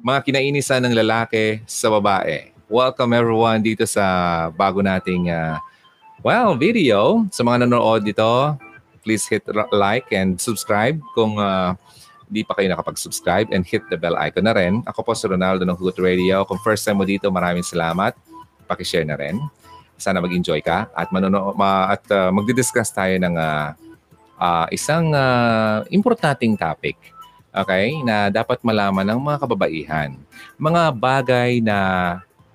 mga kinainisan ng lalaki sa babae. Welcome everyone dito sa bago nating uh, well, video. Sa mga nanonood dito, please hit like and subscribe kung uh, di pa kayo nakapag-subscribe and hit the bell icon na rin. Ako po si Ronaldo ng Hugot Radio. Kung first time mo dito, maraming salamat. Pakishare na rin. Sana mag-enjoy ka at manono ma, at uh, magdi-discuss tayo ng uh, uh, isang uh, importanteng topic okay, na dapat malaman ng mga kababaihan. Mga bagay na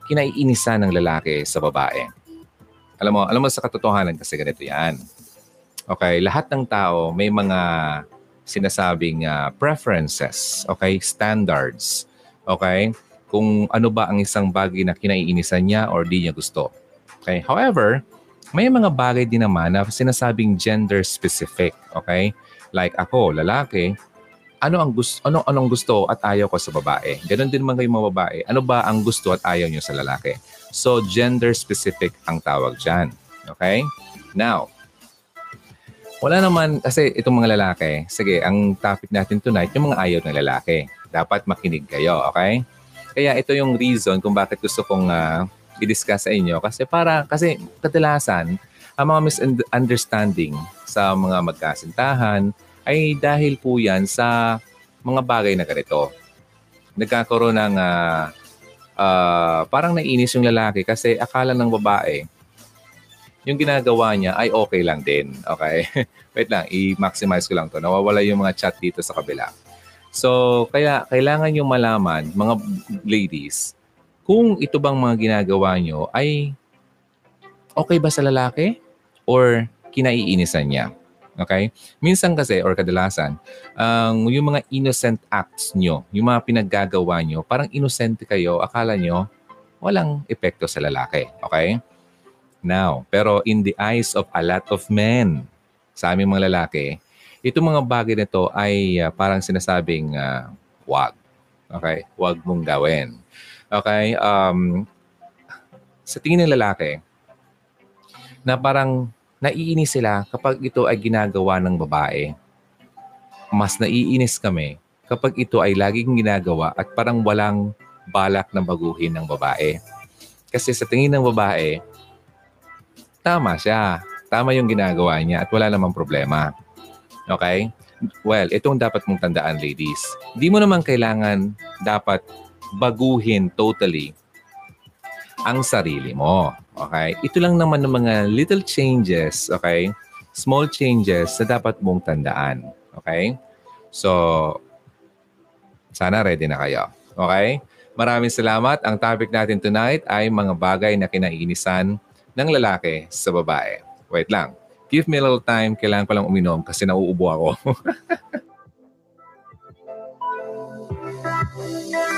kinaiinisan ng lalaki sa babae. Alam mo, alam mo sa katotohanan kasi ganito yan. Okay, lahat ng tao may mga sinasabing uh, preferences, okay, standards, okay, kung ano ba ang isang bagay na kinaiinisan niya or di niya gusto. Okay, however, may mga bagay din naman na sinasabing gender specific, okay? Like ako, lalaki, ano ang gusto ano anong gusto at ayaw ko sa babae. Ganon din man kayong mga babae. Ano ba ang gusto at ayaw niyo sa lalaki? So gender specific ang tawag diyan. Okay? Now, wala naman kasi itong mga lalaki. Sige, ang topic natin tonight yung mga ayaw ng lalaki. Dapat makinig kayo, okay? Kaya ito yung reason kung bakit gusto kong uh, i-discuss sa inyo kasi para kasi kadalasan ang mga misunderstanding sa mga magkasintahan, ay dahil po yan sa mga bagay na ganito. Nagkakaroon ng uh, uh, parang nainis yung lalaki kasi akala ng babae yung ginagawa niya ay okay lang din. Okay? Wait lang, i-maximize ko lang to. Nawawala yung mga chat dito sa kabila. So, kaya kailangan nyo malaman, mga ladies, kung ito bang mga ginagawa nyo ay okay ba sa lalaki or kinaiinisan niya. Okay? Minsan kasi, or kadalasan, ang um, yung mga innocent acts nyo, yung mga pinaggagawa nyo, parang innocent kayo, akala nyo, walang epekto sa lalaki. Okay? Now, pero in the eyes of a lot of men, sa aming mga lalaki, itong mga bagay na to ay uh, parang sinasabing uh, wag. Okay? Wag mong gawin. Okay? Um, sa tingin ng lalaki, na parang naiinis sila kapag ito ay ginagawa ng babae. Mas naiinis kami kapag ito ay laging ginagawa at parang walang balak na baguhin ng babae. Kasi sa tingin ng babae, tama siya. Tama yung ginagawa niya at wala namang problema. Okay? Well, itong dapat mong tandaan, ladies. Di mo naman kailangan dapat baguhin totally ang sarili mo. Okay? Ito lang naman ng mga little changes, okay? Small changes na dapat mong tandaan. Okay? So, sana ready na kayo. Okay? Maraming salamat. Ang topic natin tonight ay mga bagay na kinainisan ng lalaki sa babae. Wait lang. Give me a little time. Kailangan ko lang uminom kasi nauubo ako.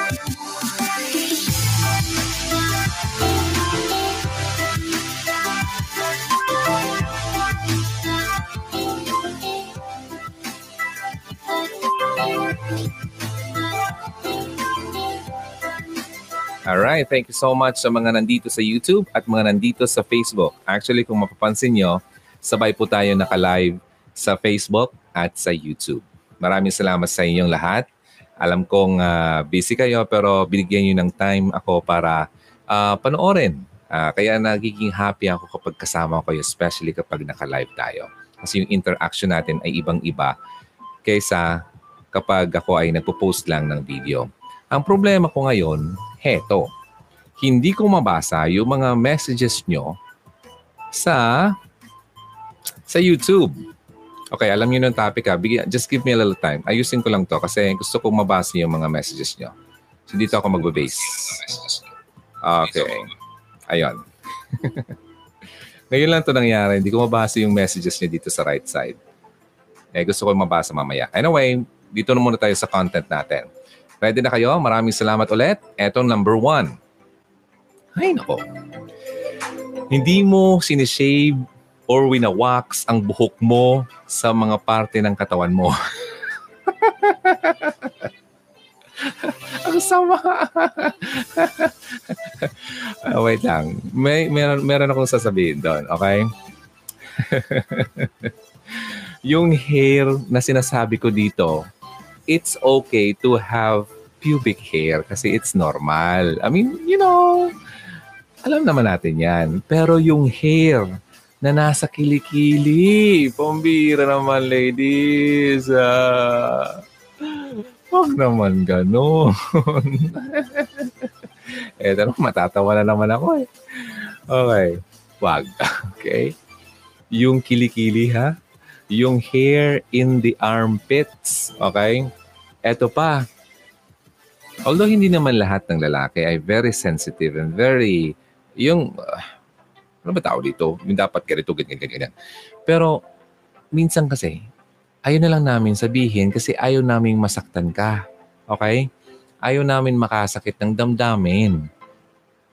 Alright, thank you so much sa mga nandito sa YouTube at mga nandito sa Facebook. Actually, kung mapapansin nyo, sabay po tayo naka-live sa Facebook at sa YouTube. Maraming salamat sa inyong lahat. Alam kong uh, busy kayo pero binigyan nyo ng time ako para uh, panoorin. Uh, kaya nagiging happy ako kapag kasama ko kayo, especially kapag naka-live tayo. Kasi yung interaction natin ay ibang-iba kaysa kapag ako ay nagpo-post lang ng video. Ang problema ko ngayon, heto. Hindi ko mabasa yung mga messages nyo sa sa YouTube. Okay, alam niyo ng topic ha. Just give me a little time. Ayusin ko lang to kasi gusto kong mabasa yung mga messages nyo. So dito ako magbe-base. Okay. Ayun. Ngayon lang to nangyari. Hindi ko mabasa yung messages niyo dito sa right side. Eh, gusto ko mabasa mamaya. Anyway, dito na muna tayo sa content natin. Ready na kayo? Maraming salamat ulit. Eto number one. Ay, nako. Hindi mo sinishave or winawax ang buhok mo sa mga parte ng katawan mo. ang sama. uh, wait lang. May, meron, meron akong sasabihin doon. Okay? yung hair na sinasabi ko dito, it's okay to have pubic hair kasi it's normal. I mean, you know, alam naman natin yan. Pero yung hair na nasa kilikili, pambira naman ladies. Uh, Huwag naman ganun. eh, pero matatawa na naman ako eh. Okay. Wag. Okay. Yung kilikili ha. Yung hair in the armpits. Okay. Eto pa. Although hindi naman lahat ng lalaki ay very sensitive and very, yung, uh, ano ba tao dito? Yung dapat ganito, ganyan, ganyan. Pero, minsan kasi, ayaw na lang namin sabihin kasi ayaw namin masaktan ka. Okay? Ayaw namin makasakit ng damdamin.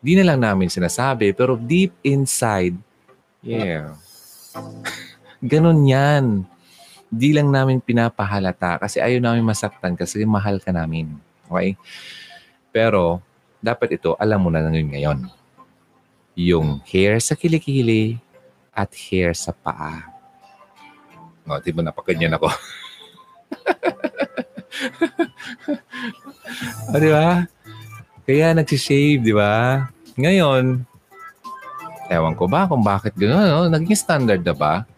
Di na lang namin sinasabi, pero deep inside, yeah. Ganon yan. Di lang namin pinapahalata kasi ayaw namin masaktan kasi mahal ka namin. Okay? Pero, dapat ito, alam mo na ngayon ngayon. Yung hair sa kilikili at hair sa paa. No, di ba napakanyan ako? o, di ba? Kaya nagsishave, di ba? Ngayon, ewan ko ba kung bakit gano'n, no? naging standard na ba?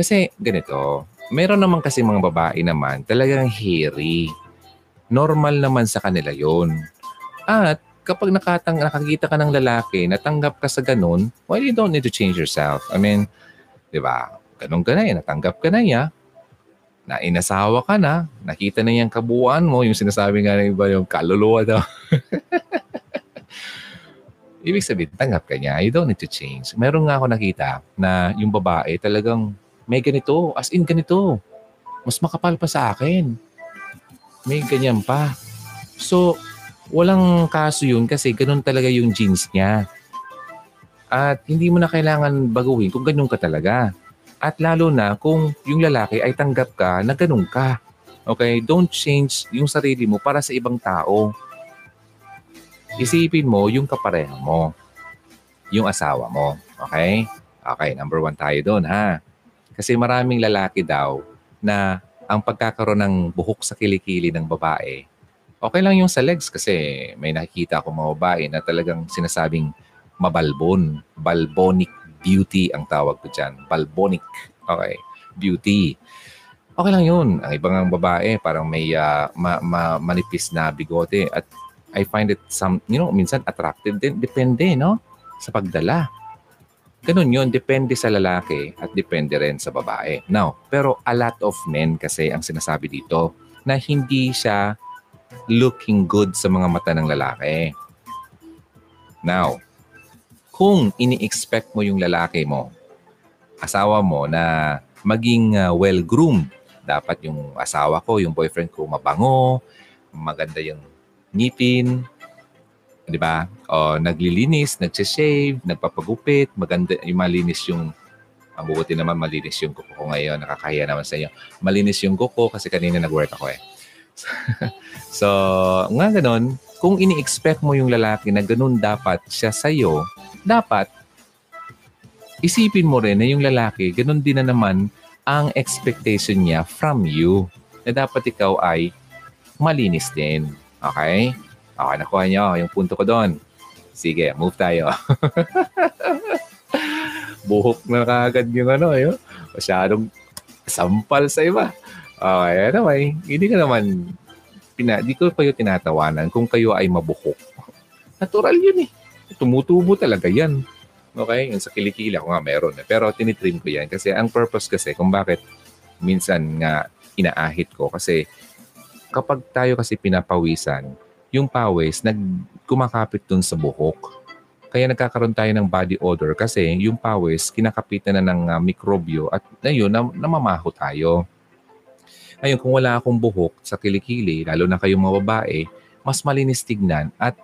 Kasi ganito, meron naman kasi mga babae naman talagang hairy. Normal naman sa kanila yon. At kapag nakatang, nakakita ka ng lalaki, natanggap ka sa ganun, well, you don't need to change yourself. I mean, di ba? ganun ka na eh, natanggap ka na niya, na inasawa ka na, nakita na niyang kabuuan mo, yung sinasabi nga ng iba, yung kaluluwa daw. Ibig sabihin, tanggap ka niya. You don't need to change. Meron nga ako nakita na yung babae talagang may ganito, as in ganito. Mas makapal pa sa akin. May ganyan pa. So, walang kaso yun kasi ganun talaga yung jeans niya. At hindi mo na kailangan baguhin kung ganun ka talaga. At lalo na kung yung lalaki ay tanggap ka na ganun ka. Okay? Don't change yung sarili mo para sa ibang tao. Isipin mo yung kapareha mo. Yung asawa mo. Okay? Okay, number one tayo doon ha. Kasi maraming lalaki daw na ang pagkakaroon ng buhok sa kilikili ng babae, okay lang yung sa legs kasi may nakikita ako mga babae na talagang sinasabing mabalbon, balbonic beauty ang tawag ko dyan. Balbonic. Okay. Beauty. Okay lang yun. Ang ibang babae, parang may uh, ma- ma- manipis na bigote. At I find it some, you know, minsan attractive din. Depende, no? Sa pagdala. Ganun yun. Depende sa lalaki at depende rin sa babae. Now, pero a lot of men kasi ang sinasabi dito na hindi siya looking good sa mga mata ng lalaki. Now, kung ini-expect mo yung lalaki mo, asawa mo na maging uh, well-groomed, dapat yung asawa ko, yung boyfriend ko mabango, maganda yung ngipin, di ba? O naglilinis, nagse-shave, nagpapagupit, maganda, yung malinis yung bubuti naman malinis yung kuko ko ngayon. Nakakahiya naman sa inyo. Malinis yung kuko kasi kanina nag-work ako eh. so, nga ganun, kung ini-expect mo yung lalaki na ganun dapat siya sa'yo, dapat isipin mo rin na yung lalaki, ganun din na naman ang expectation niya from you. Na dapat ikaw ay malinis din. Okay? Okay, nakuha niyo yung punto ko doon. Sige, move tayo. Buhok na kagad yung ano, yun. Masyadong sampal sa iba. Okay, anyway, hindi ka naman, pina, di ko kayo tinatawanan kung kayo ay mabuhok. Natural yun eh tumutubo talaga yan. Okay? Yung sa kilikili ako nga meron. Eh. Pero tinitrim ko yan kasi ang purpose kasi kung bakit minsan nga inaahit ko kasi kapag tayo kasi pinapawisan, yung pawis nag kumakapit dun sa buhok. Kaya nagkakaroon tayo ng body odor kasi yung pawis kinakapitan na ng uh, mikrobyo at ayun, na, namamaho tayo. Ayun, kung wala akong buhok sa kilikili, lalo na kayong mga babae, mas malinis tignan at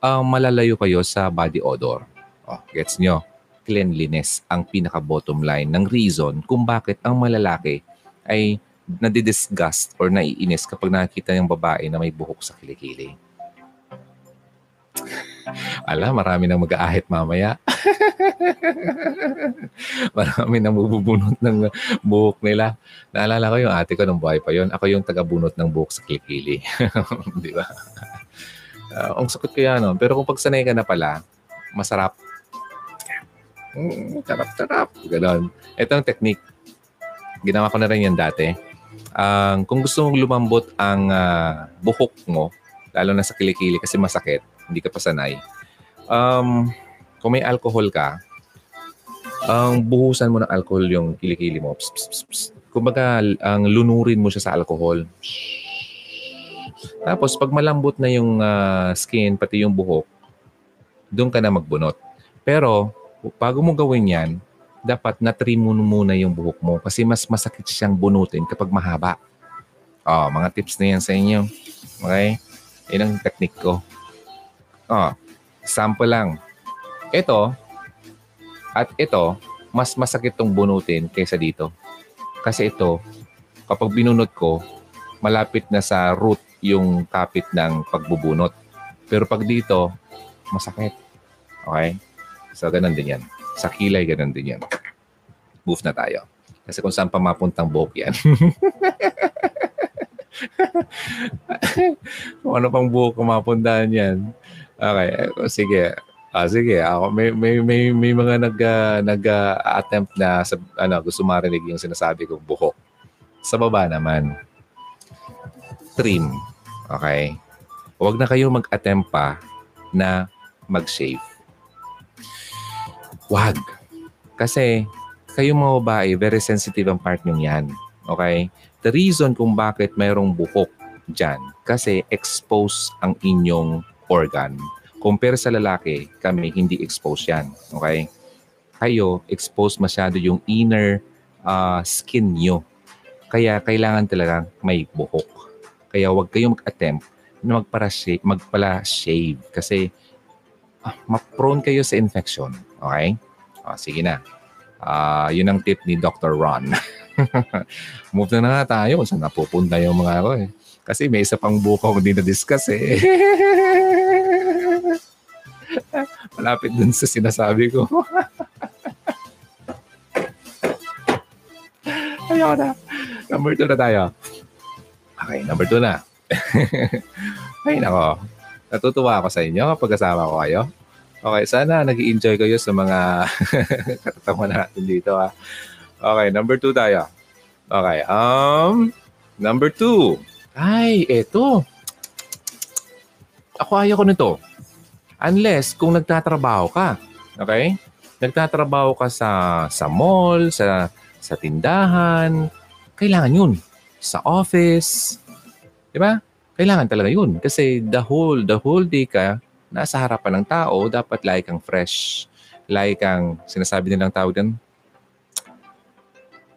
uh, malalayo kayo sa body odor. Oh, gets nyo? Cleanliness ang pinaka-bottom line ng reason kung bakit ang malalaki ay nadidisgust or naiinis kapag nakikita ng babae na may buhok sa kilikili. Ala, marami nang mag-aahit mamaya. marami nang bubunot ng buhok nila. Naalala ko yung ate ko nung buhay pa yon. Ako yung taga-bunot ng buhok sa kilikili. Di ba? Uh, ang sakit kaya no. Pero kung pagsanay ka na pala, masarap. Mm, sarap-sarap. Ganon. Ito ang technique. Ginawa ko na rin yan dati. Um, kung gusto mong lumambot ang uh, buhok mo, lalo na sa kilikili kasi masakit, hindi ka pa sanay. Um, kung may alcohol ka, ang um, buhusan mo ng alcohol yung kilikili mo. Pss, pss, pss. Kumbaga, ang lunurin mo siya sa alcohol. Tapos, pag malambot na yung uh, skin, pati yung buhok, doon ka na magbunot. Pero, bago mo gawin yan, dapat na-trim mo muna yung buhok mo kasi mas masakit siyang bunutin kapag mahaba. Oh, mga tips na yan sa inyo. Okay? Yan ang technique ko. Oh, sample lang. Ito, at ito, mas masakit tong bunutin kaysa dito. Kasi ito, kapag binunot ko, malapit na sa root yung kapit ng pagbubunot. Pero pag dito, masakit. Okay? So, ganun din yan. Sa kilay, ganun din yan. Move na tayo. Kasi kung saan pa mapuntang buhok yan. kung ano pang buhok kung mapuntahan yan. Okay, sige. Ah, sige, ako may may may may mga nag uh, nag uh, attempt na sa ano gusto marinig yung sinasabi kong buhok. Sa baba naman trim. Okay? Huwag na kayo mag-attempt pa na mag-shave. Wag. Kasi kayo mga babae, very sensitive ang part nyo yan. Okay? The reason kung bakit mayroong buhok dyan, kasi expose ang inyong organ Compare sa lalaki, kami hindi exposed yan. Okay? Kayo, exposed masyado yung inner uh, skin nyo. Kaya kailangan talaga may buhok. Kaya huwag kayong mag-attempt na magpara shave, magpala kasi ah, ma-prone kayo sa infection. Okay? O, sige na. Uh, yun ang tip ni Dr. Ron. Move na nga tayo kung saan napupunta yung mga ako eh. Kasi may isa pang buko kung hindi na-discuss eh. Malapit dun sa sinasabi ko. Ayoko na. Number two na tayo. Okay, number two na. Ay, nako. Natutuwa ako sa inyo kapag kasama ko kayo. Okay, sana nag enjoy kayo sa mga katatawa natin dito. Ha? Okay, number two tayo. Okay, um, number two. Ay, eto. Ako ayaw ko nito. Unless kung nagtatrabaho ka. Okay? Nagtatrabaho ka sa sa mall, sa sa tindahan, kailangan 'yun. Sa office, 'di ba? Kailangan talaga 'yun kasi the whole the whole day ka nasa harapan ng tao, dapat like kang fresh. Like kang sinasabi nilang tawag din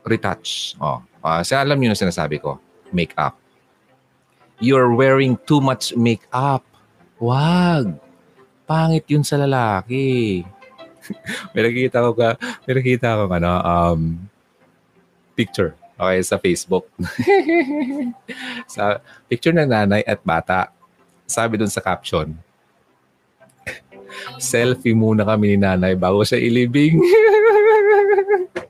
retouch. Oh, uh, alam niyo na sinasabi ko, makeup. You're wearing too much makeup. Wag. Pangit yun sa lalaki. may nakikita ko ka, may nakikita ko ano, um, picture. Okay, sa Facebook. sa picture ng nanay at bata. Sabi dun sa caption, selfie muna kami ni nanay bago siya ilibing.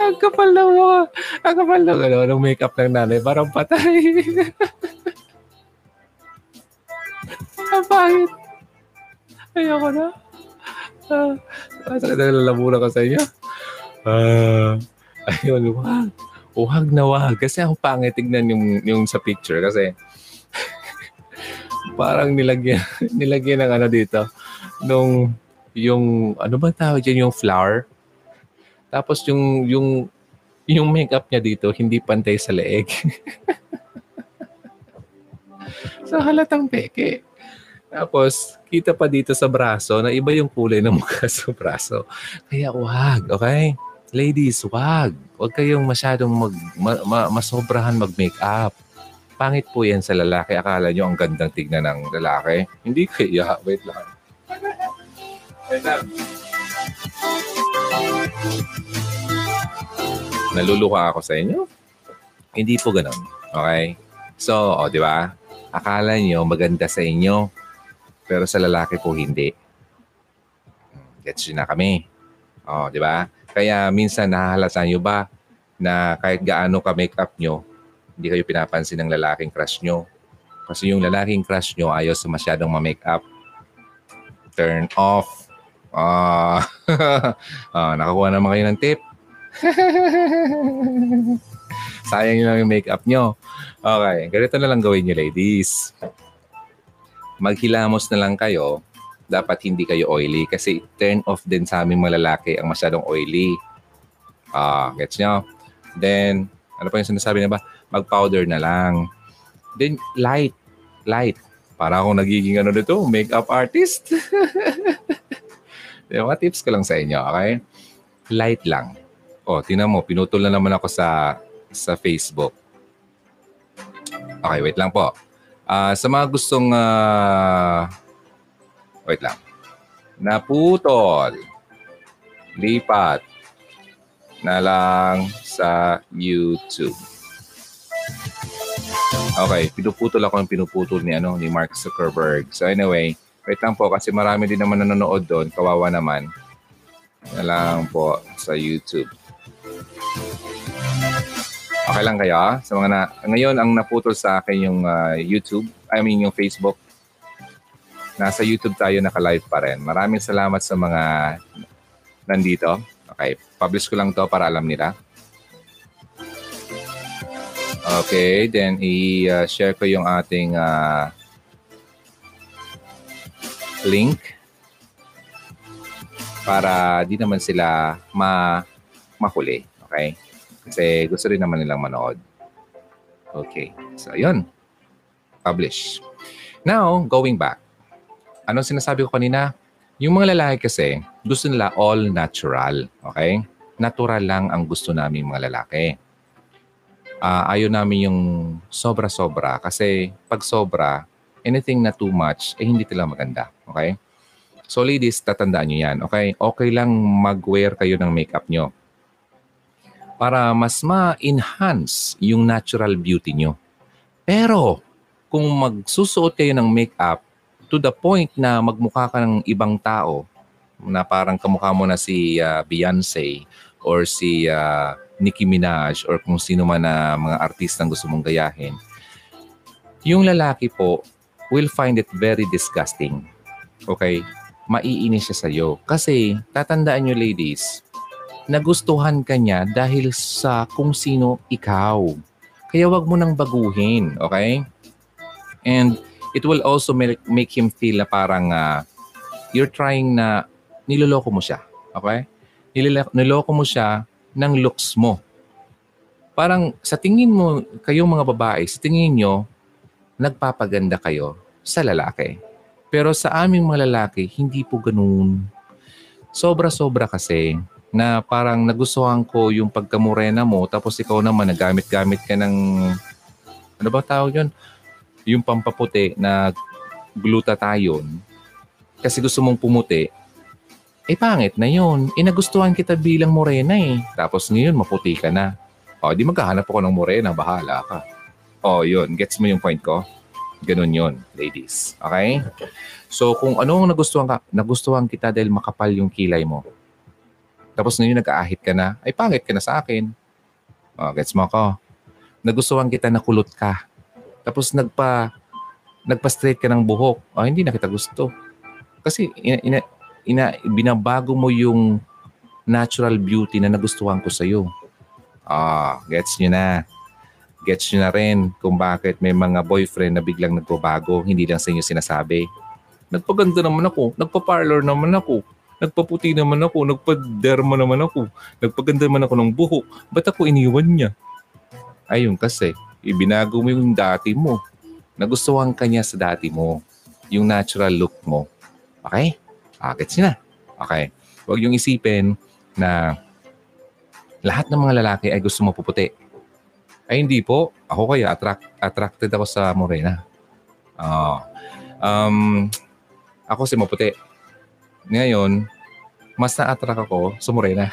ang kapal na mo. Ang kapal na ano, ng makeup ng nanay. Parang patay. Ang pangit. Ayoko na. Ah, uh, talaga nalalamunan ko sa inyo. Ah, uh, ayun, wag. Wag na wag. Kasi ang pangit tignan yung, yung sa picture. Kasi parang nilagyan, nilagyan ng ano dito. Nung, yung, ano ba tawag dyan, yung flower. Tapos yung, yung, yung makeup niya dito, hindi pantay sa leeg. so halatang peke. Tapos, kita pa dito sa braso na iba yung kulay ng mukha sa braso. Kaya wag, okay? Ladies, wag. Wag kayong masyadong mag, ma, ma, masobrahan mag-makeup. Pangit po yan sa lalaki. Akala nyo ang gandang tignan ng lalaki. Hindi kaya. Wait lang. Wait lang. Naluluha ako sa inyo? Hindi po ganun. Okay? So, oh, di ba? Akala nyo maganda sa inyo pero sa lalaki po hindi. Gets na kami. Oh, di ba? Kaya minsan nahahalata nyo ba na kahit gaano ka make up nyo, hindi kayo pinapansin ng lalaking crush nyo. Kasi yung lalaking crush nyo ayaw sa masyadong ma-make up. Turn off. Ah, ah nakakuha naman kayo ng tip. Sayang yun lang yung makeup nyo. Okay, ganito na lang gawin nyo ladies. Maghilamos na lang kayo. Dapat hindi kayo oily kasi turn off din sa aming mga lalaki ang masyadong oily. Ah, gets nyo? Then, ano pa yung sinasabi na ba? Mag-powder na lang. Then, light. Light. Para akong nagiging ano dito, makeup artist. Mga tips ko lang sa inyo, okay? Light lang. O, tinan mo, pinutol na naman ako sa sa Facebook. Okay, wait lang po. Uh, sa mga gustong... Uh, wait lang. Naputol. Lipat na lang sa YouTube. Okay, pinuputol ako ng pinuputol ni ano ni Mark Zuckerberg. So anyway, Wait lang po kasi marami din naman nanonood doon. Kawawa naman. Na lang po sa YouTube. Okay lang kayo ah? Sa mga na, ngayon ang naputol sa akin yung uh, YouTube, I mean yung Facebook. Nasa YouTube tayo naka-live pa rin. Maraming salamat sa mga nandito. Okay, publish ko lang to para alam nila. Okay, then i-share ko yung ating uh, link para di naman sila ma mahuli. Okay? Kasi gusto rin naman nilang manood. Okay. So, yun. Publish. Now, going back. Anong sinasabi ko kanina? Yung mga lalaki kasi, gusto nila all natural. Okay? Natural lang ang gusto namin mga lalaki. Uh, ayaw namin yung sobra-sobra kasi pag sobra, anything na too much, eh hindi talaga maganda. Okay? So ladies, tatandaan nyo yan. Okay? Okay lang mag-wear kayo ng makeup nyo para mas ma-enhance yung natural beauty nyo. Pero kung magsusuot kayo ng makeup to the point na magmukha ka ng ibang tao, na parang kamukha mo na si uh, Beyonce or si uh, Nicki Minaj or kung sino man na mga artistang gusto mong gayahin, yung lalaki po will find it very disgusting. Okay? Maiinis siya sa iyo. Kasi, tatandaan nyo ladies, nagustuhan ka niya dahil sa kung sino ikaw. Kaya wag mo nang baguhin. Okay? And it will also make, make him feel na parang uh, you're trying na niloloko mo siya. Okay? Niloloko mo siya ng looks mo. Parang sa tingin mo, kayong mga babae, sa tingin nyo, nagpapaganda kayo sa lalaki. Pero sa aming mga lalaki, hindi po ganoon. Sobra-sobra kasi na parang nagustuhan ko yung pagkamurena mo tapos ikaw naman nagamit-gamit ka ng ano ba tawag yun? Yung pampaputi na glutathione kasi gusto mong pumuti, eh pangit na yun. Eh nagustuhan kita bilang morena eh. Tapos ngayon maputi ka na. O, di maghahanap ako ng morena, bahala ka. Oh, yun. Gets mo yung point ko? Ganun yon ladies. Okay? So, kung ano ang nagustuhan ka, nagustuhan kita dahil makapal yung kilay mo. Tapos ngayon nag-aahit ka na, ay pangit ka na sa akin. Oh, gets mo ko? Nagustuhan kita na kulot ka. Tapos nagpa nagpa-straight ka ng buhok. Oh, hindi na kita gusto. Kasi ina, ina, ina, binabago mo yung natural beauty na nagustuhan ko sa iyo. Ah, gets niyo na gets nyo na rin kung bakit may mga boyfriend na biglang nagbabago, hindi lang sa inyo sinasabi. Nagpaganda naman ako, nagpa-parlor naman ako, nagpaputi naman ako, nagpa-derma naman ako, nagpaganda naman ako ng buhok. Ba't ako iniwan niya? Ayun kasi, ibinago mo yung dati mo. Nagustuhan ka niya sa dati mo. Yung natural look mo. Okay? Gets na. Okay. Huwag yung isipin na lahat ng mga lalaki ay gusto mo puputi ay hindi po. Ako kaya attract, attracted ako sa morena. Uh, um, ako si maputi. Ngayon, mas na-attract ako sa morena.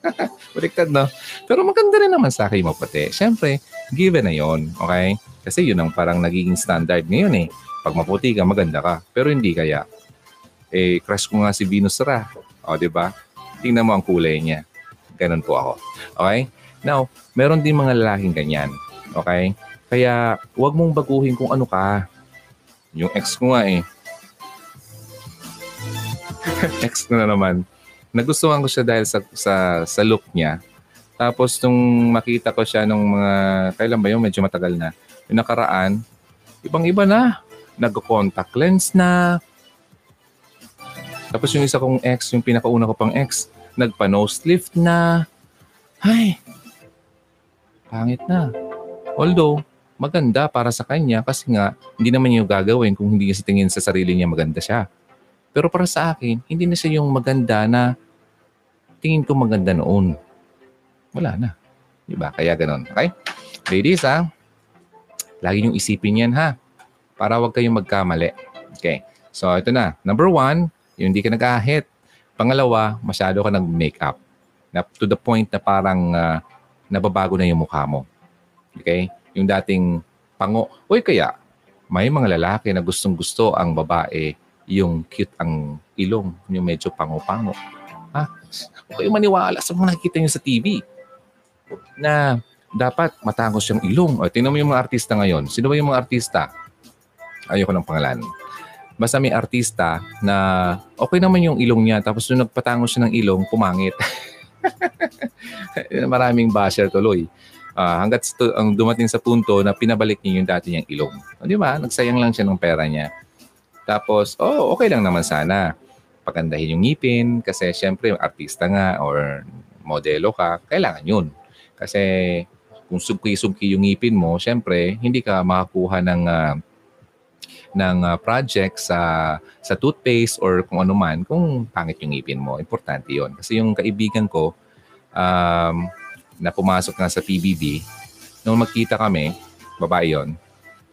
Baliktad, no? Pero maganda rin naman sa akin maputi. Siyempre, given na yon okay? Kasi yun ang parang nagiging standard ngayon eh. Pag maputi ka, maganda ka. Pero hindi kaya. Eh, crush ko nga si Venus Ra. O, di ba? Tingnan mo ang kulay niya. Ganun po ako. Okay? Now, meron din mga lalaking ganyan Okay? Kaya huwag mong baguhin kung ano ka. Yung ex ko nga eh. ex ko na naman. Nagustuhan ko siya dahil sa, sa, sa look niya. Tapos nung makita ko siya nung mga, kailan ba yun? Medyo matagal na. Yung nakaraan, ibang-iba na. Nag-contact lens na. Tapos yung isa kong ex, yung pinakauna ko pang ex, nagpa-nose lift na. Ay, pangit na. Although, maganda para sa kanya kasi nga, hindi naman yung gagawin kung hindi niya sa tingin sa sarili niya maganda siya. Pero para sa akin, hindi na siya yung maganda na tingin ko maganda noon. Wala na. Diba? Kaya ganun. Okay? Ladies, ha? Lagi niyong isipin yan, ha? Para wag kayong magkamali. Okay. So, ito na. Number one, yung hindi ka nag-ahit. Pangalawa, masyado ka nag-makeup. Na, to the point na parang uh, nababago na yung mukha mo. Okay? Yung dating pango. Uy, kaya, may mga lalaki na gustong gusto ang babae yung cute ang ilong, yung medyo pango-pango. Ha? Huwag kayong maniwala sa mga nakikita nyo sa TV na dapat matangos yung ilong. O, tingnan mo yung mga artista ngayon. Sino ba yung mga artista? Ayoko ng pangalan. Basta may artista na okay naman yung ilong niya tapos nung nagpatangos siya ng ilong, pumangit. Maraming basher tuloy. Uh, hanggat sto, ang dumating sa punto na pinabalik niya yung dati niyang ilong. O, di ba? Nagsayang lang siya ng pera niya. Tapos, oh, okay lang naman sana. Pagandahin yung ngipin kasi syempre artista nga or modelo ka, kailangan yun. Kasi kung subki-subki yung ngipin mo, syempre hindi ka makakuha ng uh, ng uh, project sa sa toothpaste or kung ano man kung pangit yung ngipin mo. Importante 'yon. Kasi yung kaibigan ko um, na pumasok nga sa PBB, nung magkita kami, babae 'yon.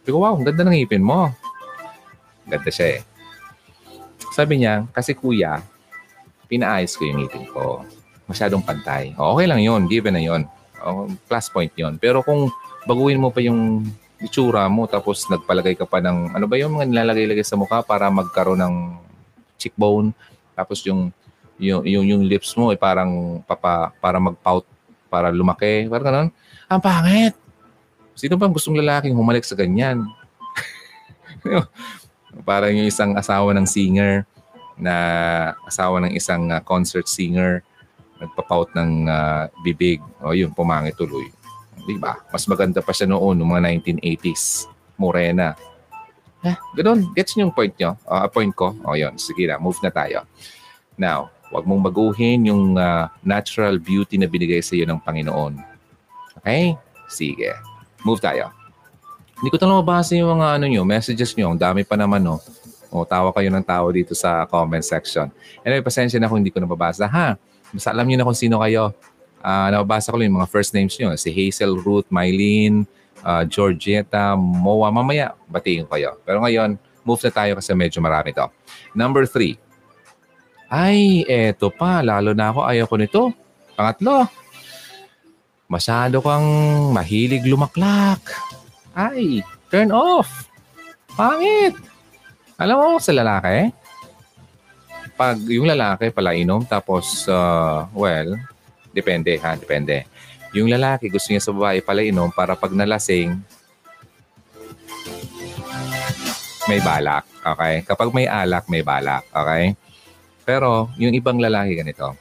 Sabi ko, wow, ang ganda ng ngipin mo. Ganda siya eh. Sabi niya, kasi kuya, pinaayos ko yung ngipin ko. Masyadong pantay. Okay lang yon given na yon oh, plus point yon Pero kung baguhin mo pa yung itsura mo tapos nagpalagay ka pa ng ano ba yung mga nilalagay-lagay sa mukha para magkaroon ng cheekbone tapos yung yung yung, yung lips mo ay parang papa, para mag-pout para lumaki parang ganun ang pangit sino bang gustong lalaking humalik sa ganyan Parang yung isang asawa ng singer na asawa ng isang uh, concert singer nagpapout ng uh, bibig. O yun, pumangit tuloy. Di ba? Mas maganda pa siya noon, noong mga 1980s. Morena. Eh, ganun. Gets niyo yung point nyo? Uh, point ko? O yun, sige na. Move na tayo. Now, wag mong baguhin yung uh, natural beauty na binigay sa iyo ng Panginoon. Okay? Sige. Move tayo. Hindi ko talaga mabasa yung mga ano nyo, messages nyo. Ang dami pa naman, no? O, tawa kayo ng tao dito sa comment section. Anyway, pasensya na kung hindi ko nababasa, ha? Basta alam niyo na kung sino kayo. Uh, nababasa ko lang yung mga first names nyo. Si Hazel, Ruth, Mylene, uh, Georgetta, Moa. Mamaya, batiin ko kayo. Pero ngayon, move na tayo kasi medyo marami to. Number three. Ay, eto pa. Lalo na ako. Ayaw ko nito. Pangatlo. Masyado kang mahilig lumaklak. Ay, turn off. Pangit. Alam mo sa lalaki, pag yung lalaki pala inom tapos, uh, well, depende ha, depende. Yung lalaki gusto niya sa babae pala inom para pag nalasing, may balak. Okay? Kapag may alak, may balak. Okay? Pero yung ibang lalaki ganito,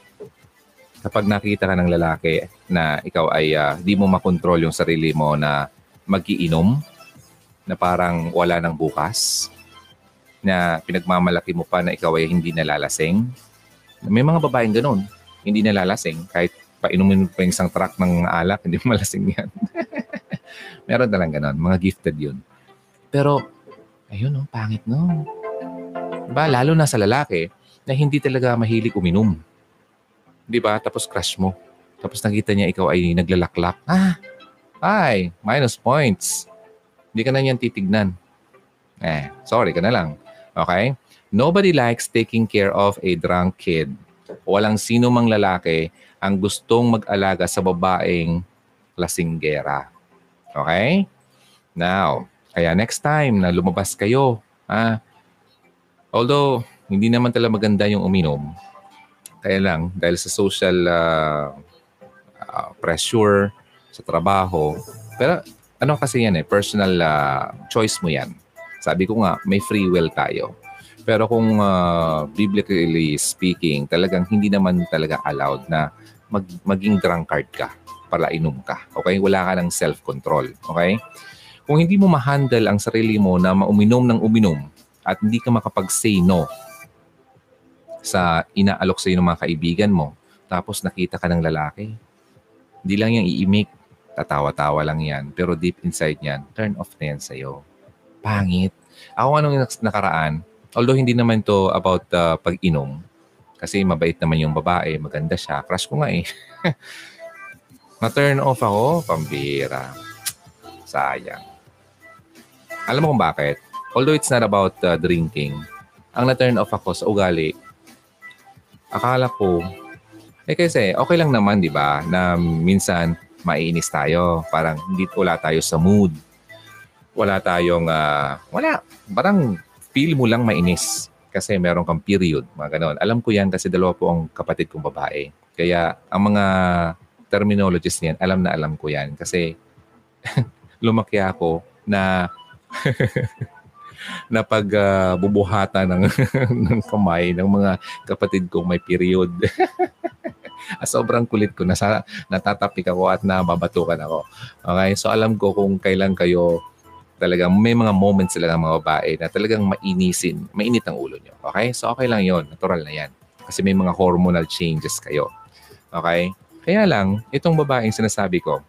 kapag nakita ka ng lalaki na ikaw ay uh, di mo makontrol yung sarili mo na magiinom na parang wala nang bukas na pinagmamalaki mo pa na ikaw ay hindi nalalasing. May mga babaeng ganun, hindi nalalasing kahit painumin pa yung isang truck ng alak, hindi malasing yan. Meron na lang ganun, mga gifted yun. Pero, ayun no, pangit no. Diba, lalo na sa lalaki na hindi talaga mahilig uminom. Di ba? Tapos crush mo. Tapos nakita niya ikaw ay naglalaklak. Ah, ay, minus points. Hindi ka na niyan titignan. Eh, sorry ka na lang. Okay? Nobody likes taking care of a drunk kid. Walang sino mang lalaki ang gustong mag-alaga sa babaeng lasinggera. Okay? Now, kaya next time na lumabas kayo, ah, although hindi naman talaga maganda yung uminom, kaya lang, dahil sa social uh, uh, pressure, sa trabaho. Pero ano kasi yan eh, personal uh, choice mo yan. Sabi ko nga, may free will tayo. Pero kung uh, biblically speaking, talagang hindi naman talaga allowed na mag, maging drunkard ka para inom ka. Okay? Wala ka ng self-control. Okay? Kung hindi mo ma-handle ang sarili mo na mauminom ng uminom at hindi ka makapag-say no sa inaalok sa iyo ng mga kaibigan mo, tapos nakita ka ng lalaki, hindi lang yung iimik, tatawa-tawa lang yan. Pero deep inside yan, turn off na yan sa'yo. Pangit. Ako anong nakaraan, although hindi naman to about uh, pag-inom, kasi mabait naman yung babae, maganda siya. Crush ko nga eh. Na-turn off ako, pambira. Sayang. Alam mo kung bakit? Although it's not about uh, drinking, ang na-turn off ako sa ugali, akala ko, eh kasi okay lang naman, di ba, na minsan maiinis tayo. Parang hindi wala tayo sa mood. Wala tayong, uh, wala. Parang feel mo lang mainis kasi meron kang period, mga ganon. Alam ko yan kasi dalawa po ang kapatid kong babae. Kaya ang mga terminologies niyan, alam na alam ko yan. Kasi lumaki ako na na pag uh, ng, ng kamay ng mga kapatid kong may period. Ah, sobrang kulit ko. Nasa, natatapik ako at nababatukan ako. Okay? So alam ko kung kailan kayo talagang may mga moments ng mga babae na talagang mainisin, mainit ang ulo nyo. Okay? So okay lang yon Natural na yan. Kasi may mga hormonal changes kayo. Okay? Kaya lang, itong babaeng sinasabi ko,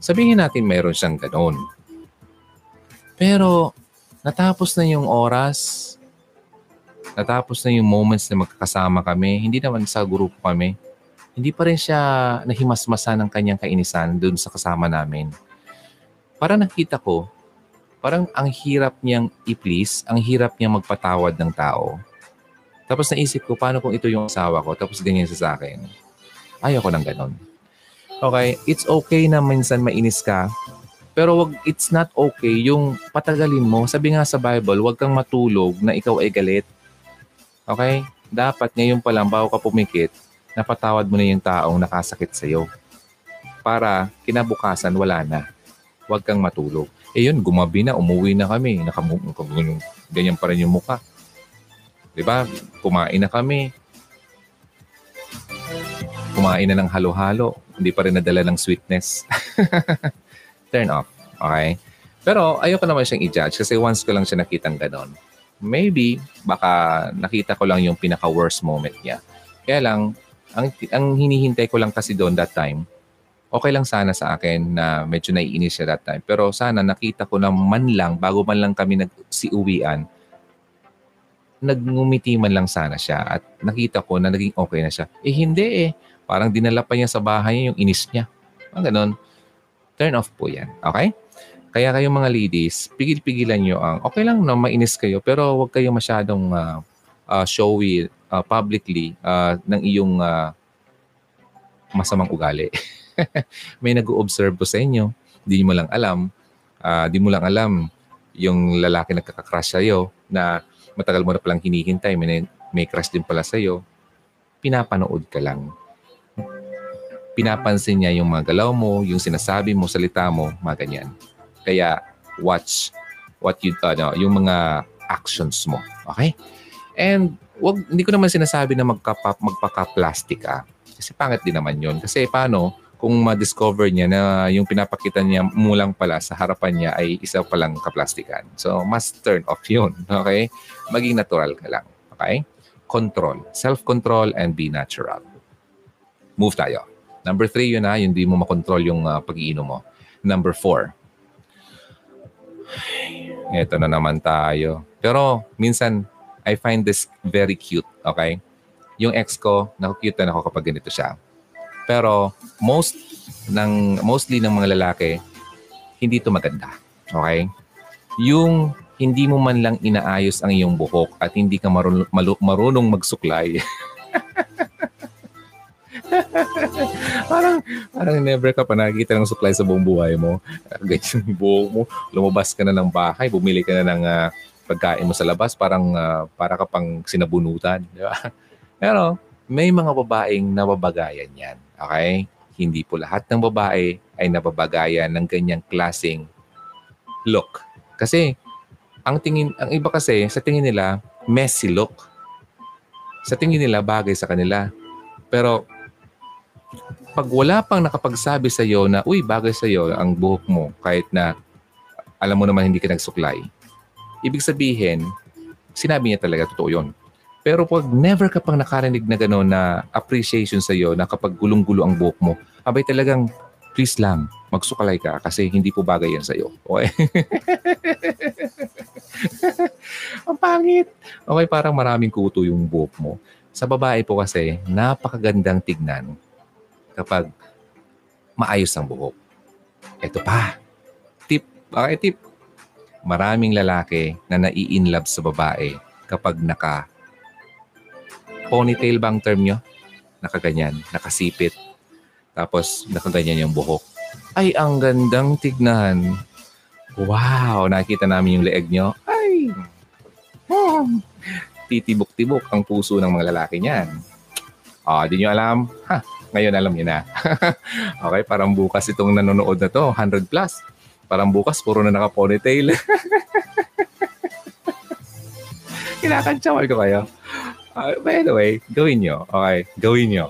sabihin natin mayroon siyang ganon. Pero natapos na yung oras, natapos na yung moments na magkakasama kami, hindi naman sa grupo kami, hindi pa rin siya nahimasmasa ng kanyang kainisan doon sa kasama namin. Parang nakita ko, parang ang hirap niyang i-please, ang hirap niyang magpatawad ng tao. Tapos naisip ko, paano kung ito yung asawa ko, tapos ganyan siya sa akin. Ayoko ng ganon. Okay, it's okay na minsan mainis ka, pero wag, it's not okay yung patagalin mo. Sabi nga sa Bible, wag kang matulog na ikaw ay galit. Okay? Dapat ngayon pa lang, bago ka pumikit, napatawad mo na yung taong nakasakit sa iyo. Para kinabukasan, wala na. Huwag kang matulog. Eh yun, gumabi na, umuwi na kami. Nakam- ganyan pa rin yung mukha. Ba? Kumain na kami. Kumain na ng halo-halo. Hindi pa rin nadala ng sweetness. Turn off. Okay? Pero ayoko naman siyang i-judge kasi once ko lang siya nakitang ganon maybe baka nakita ko lang yung pinaka-worst moment niya. Kaya lang, ang, ang hinihintay ko lang kasi doon that time, okay lang sana sa akin na medyo naiinis siya that time. Pero sana nakita ko na man lang, bago man lang kami nagsiuwian, nagngumiti man lang sana siya at nakita ko na naging okay na siya. Eh hindi eh. Parang dinala pa niya sa bahay niya yung inis niya. Ang ganun. Turn off po yan. Okay? Kaya kayong mga ladies, pigil-pigilan nyo ang, okay lang na mainis kayo, pero huwag kayo masyadong uh, uh, showy uh, publicly uh, ng iyong uh, masamang ugali. may nag-observe po sa inyo, hindi mo lang alam, uh, di mo lang alam yung lalaki nagkakakrush sa'yo na matagal mo na palang hinihintay, may, may crush din pala sa'yo, pinapanood ka lang. Pinapansin niya yung mga galaw mo, yung sinasabi mo, salita mo, mga ganyan. Kaya watch what you ano, yung mga actions mo. Okay? And wag hindi ko naman sinasabi na magka magpaka-plastic ah. Kasi pangit din naman 'yon. Kasi paano kung ma-discover niya na yung pinapakita niya mulang pala sa harapan niya ay isa palang kaplastikan. So, must turn off yun. Okay? Maging natural ka lang. Okay? Control. Self-control and be natural. Move tayo. Number three, yun na, yung di mo makontrol yung uh, pag-iinom mo. Number four, ito na naman tayo. Pero minsan, I find this very cute, okay? Yung ex ko, naku-cute na ako kapag ganito siya. Pero most ng mostly ng mga lalaki, hindi ito maganda. Okay? Yung hindi mo man lang inaayos ang iyong buhok at hindi ka marunong, marunong magsuklay. parang, parang never ka pa nakikita ng suklay sa buong buhay mo. Ganyan yung buhok mo. Lumabas ka na ng bahay, bumili ka na ng uh, pagkain mo sa labas, parang uh, para ka pang sinabunutan. Di ba? Pero may mga babaeng nababagayan yan. Okay? hindi po lahat ng babae ay nababagayan ng ganyang klaseng look. Kasi ang tingin ang iba kasi sa tingin nila messy look. Sa tingin nila bagay sa kanila. Pero pag wala pang nakapagsabi sa iyo na uy bagay sa iyo ang buhok mo kahit na alam mo naman hindi ka nagsuklay. Ibig sabihin, sinabi niya talaga totoo 'yon. Pero pag never ka pang nakarinig na gano'n na appreciation sa iyo na kapag gulong-gulo ang buhok mo, abay talagang please lang, magsukalay ka kasi hindi po bagay yan sa iyo. Okay? ang pangit. Okay, parang maraming kuto yung buhok mo. Sa babae po kasi, napakagandang tignan kapag maayos ang buhok. Ito pa. Tip. Okay, tip. Maraming lalaki na nai-inlove sa babae kapag naka ponytail bang term nyo? Nakaganyan, nakasipit. Tapos nakaganyan yung buhok. Ay, ang gandang tignan. Wow, nakita namin yung leeg nyo. Ay, oh, titibok-tibok ang puso ng mga lalaki niyan. Ah, di nyo alam? Ha, ngayon alam niyo na. okay, parang bukas itong nanonood na to, 100 plus. Parang bukas, puro na naka-ponytail. Kinakantsawan ko kayo. Uh, by the way, gawin nyo. Okay, gawin nyo.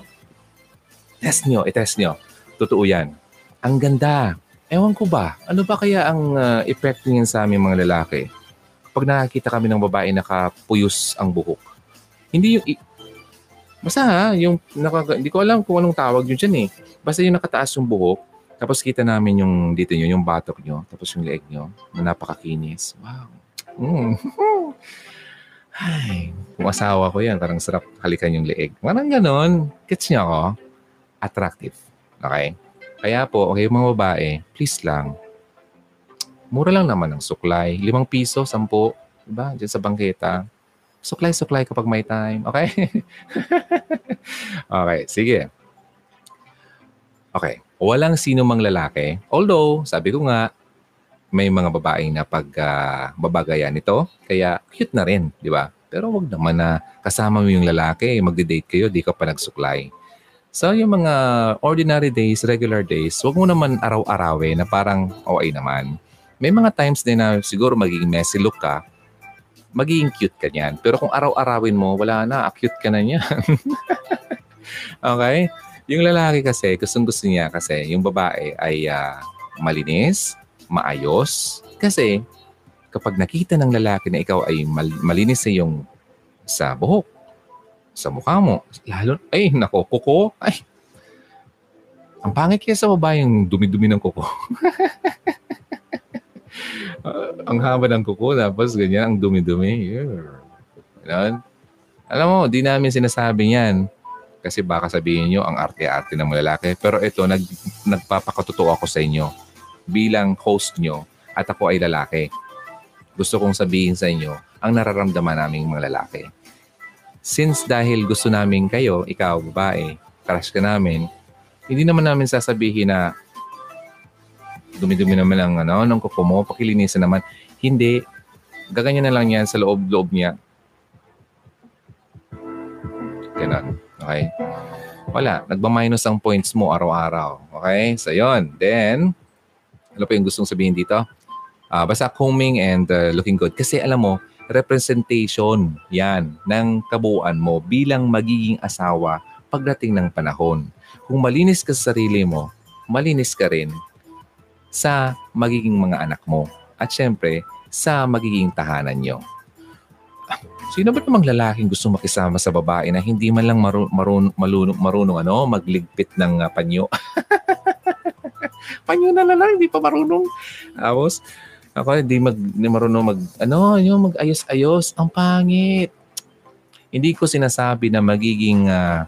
Test nyo, itest nyo. Totoo yan. Ang ganda. Ewan ko ba, ano ba kaya ang uh, effect niyan sa aming mga lalaki? Pag nakakita kami ng babae nakapuyos ang buhok. Hindi yung... Basta ha, yung naka, hindi ko alam kung anong tawag yun dyan eh. Basta yung nakataas yung buhok, tapos kita namin yung dito nyo, yung batok nyo, tapos yung leeg nyo, na napakakinis. Wow. Mm. Ay, kung asawa ko yan, parang sarap halikan yung leeg. Parang ganon. Gets niya ako? Attractive. Okay? Kaya po, okay, mga babae, please lang. Mura lang naman ang suklay. Limang piso, sampo. Diba? Diyan sa bangketa. Suklay-suklay kapag may time. Okay? okay, sige. Okay. Walang sino mang lalaki. Although, sabi ko nga, may mga babaeng na pag uh, nito. Kaya cute na rin, di ba? Pero wag naman na kasama mo yung lalaki, magde-date kayo, di ka pa nagsuklay. So yung mga ordinary days, regular days, wag mo naman araw-arawin na parang okay naman. May mga times din na siguro magiging messy look ka, magiging cute ka niyan. Pero kung araw-arawin mo, wala na, cute ka na niyan. okay? Yung lalaki kasi, gustong gusto niya kasi yung babae ay uh, malinis, maayos. Kasi kapag nakita ng lalaki na ikaw ay mal- malinis sa iyong sa buhok, sa mukha mo, lalo, ay, nako, kuko, ay, ang pangit kaya sa babae yung dumi-dumi ng kuko. uh, ang haba ng kuko, tapos ganyan, ang dumi-dumi. Yeah. Alam mo, di namin sinasabi yan. Kasi baka sabihin nyo, ang arte-arte ng lalaki. Pero ito, nag, nagpapakatotoo ako sa inyo bilang host nyo at ako ay lalaki. Gusto kong sabihin sa inyo ang nararamdaman naming mga lalaki. Since dahil gusto namin kayo, ikaw, babae, crush ka namin, hindi naman namin sasabihin na dumi-dumi naman ang ano, ng kuko mo, pakilinisan naman. Hindi. Gaganyan na lang yan sa loob-loob niya. Ganun. Okay? Wala. Nagba-minus ang points mo araw-araw. Okay? So, yon Then, ano pa yung gustong sabihin dito? Uh, basta combing and uh, looking good. Kasi alam mo, representation yan ng kabuuan mo bilang magiging asawa pagdating ng panahon. Kung malinis ka sa sarili mo, malinis ka rin sa magiging mga anak mo. At syempre, sa magiging tahanan nyo. Sino ba namang lalaking gusto makisama sa babae na hindi man lang marun, marun, marunong, marunong ano, magligpit ng uh, panyo? panyo na lang, hindi pa marunong. Tapos, ako hindi mag hindi marunong mag ano, yung mag-ayos-ayos, ang pangit. Hindi ko sinasabi na magiging uh,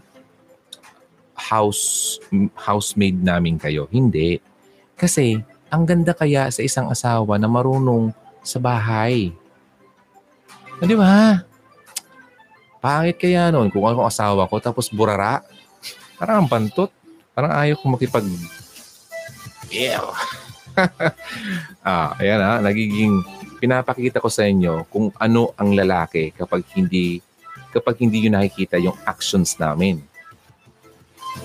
house housemaid namin kayo. Hindi. Kasi ang ganda kaya sa isang asawa na marunong sa bahay. Ah, di ba? Pangit kaya noon kung ako asawa ko tapos burara. Parang ang pantot. Parang ayaw ko makipag Ew. ah, ayan ha, nagiging pinapakita ko sa inyo kung ano ang lalaki kapag hindi kapag hindi yun nakikita yung actions namin.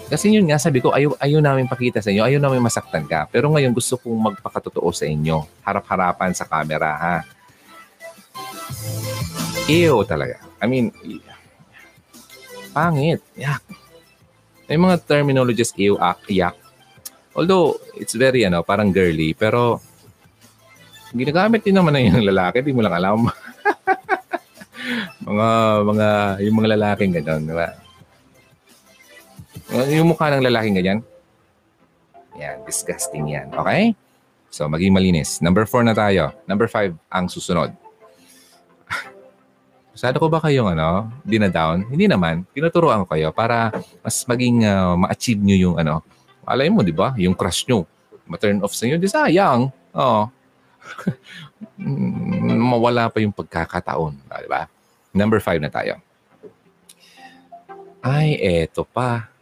Kasi yun nga, sabi ko, ayaw, ayaw namin pakita sa inyo, ayaw namin masaktan ka. Pero ngayon gusto kong magpakatotoo sa inyo. Harap-harapan sa camera, ha? Ew talaga. I mean, pangit. Yak. May mga terminologies, ew, ak, yak. Although, it's very, ano, parang girly, pero ginagamit din naman na yung lalaki, di mo lang alam. mga, mga, yung mga lalaking gano'n, di ba? Yung mukha ng lalaking ganyan. Yan, disgusting yan. Okay? So, maging malinis. Number four na tayo. Number five ang susunod. Masyado ko ba kayong ano, dinadown? Hindi naman. Tinuturoan ko kayo para mas maging uh, ma-achieve nyo yung ano. Alay mo, di ba? Yung crush nyo. Ma-turn off sa inyo. Di sayang. Oo. Mawala pa yung pagkakataon. Di ba? Number five na tayo. Ay, eto pa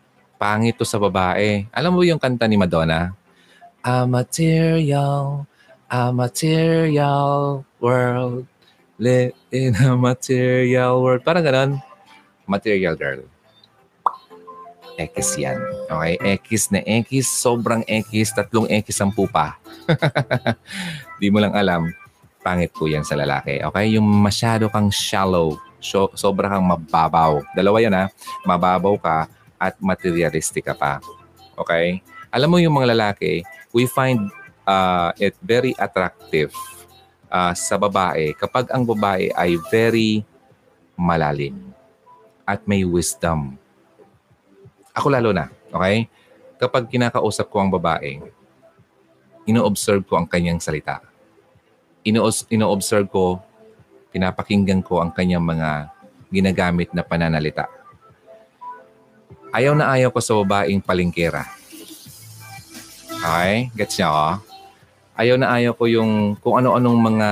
pangit to sa babae. Alam mo yung kanta ni Madonna? A material, a material world. Live in a material world. Parang ganon. Material girl. X yan. Okay? X na X, sobrang X, tatlong X ang pupa. Di mo lang alam, pangit po yan sa lalaki. Okay? Yung masyado kang shallow, so, sobra kang mababaw. Dalawa yan ha. Mababaw ka, at materialistic ka pa. Okay? Alam mo yung mga lalaki, we find uh, it very attractive uh, sa babae kapag ang babae ay very malalim at may wisdom. Ako lalo na, okay? Kapag kinakausap ko ang babae, ino-observe ko ang kanyang salita. Ino-observe ko, pinapakinggan ko ang kanyang mga ginagamit na pananalita ayaw na ayaw ko sa babaeng palingkera. Okay? Gets niya ako? Ayaw na ayaw ko yung kung ano-anong mga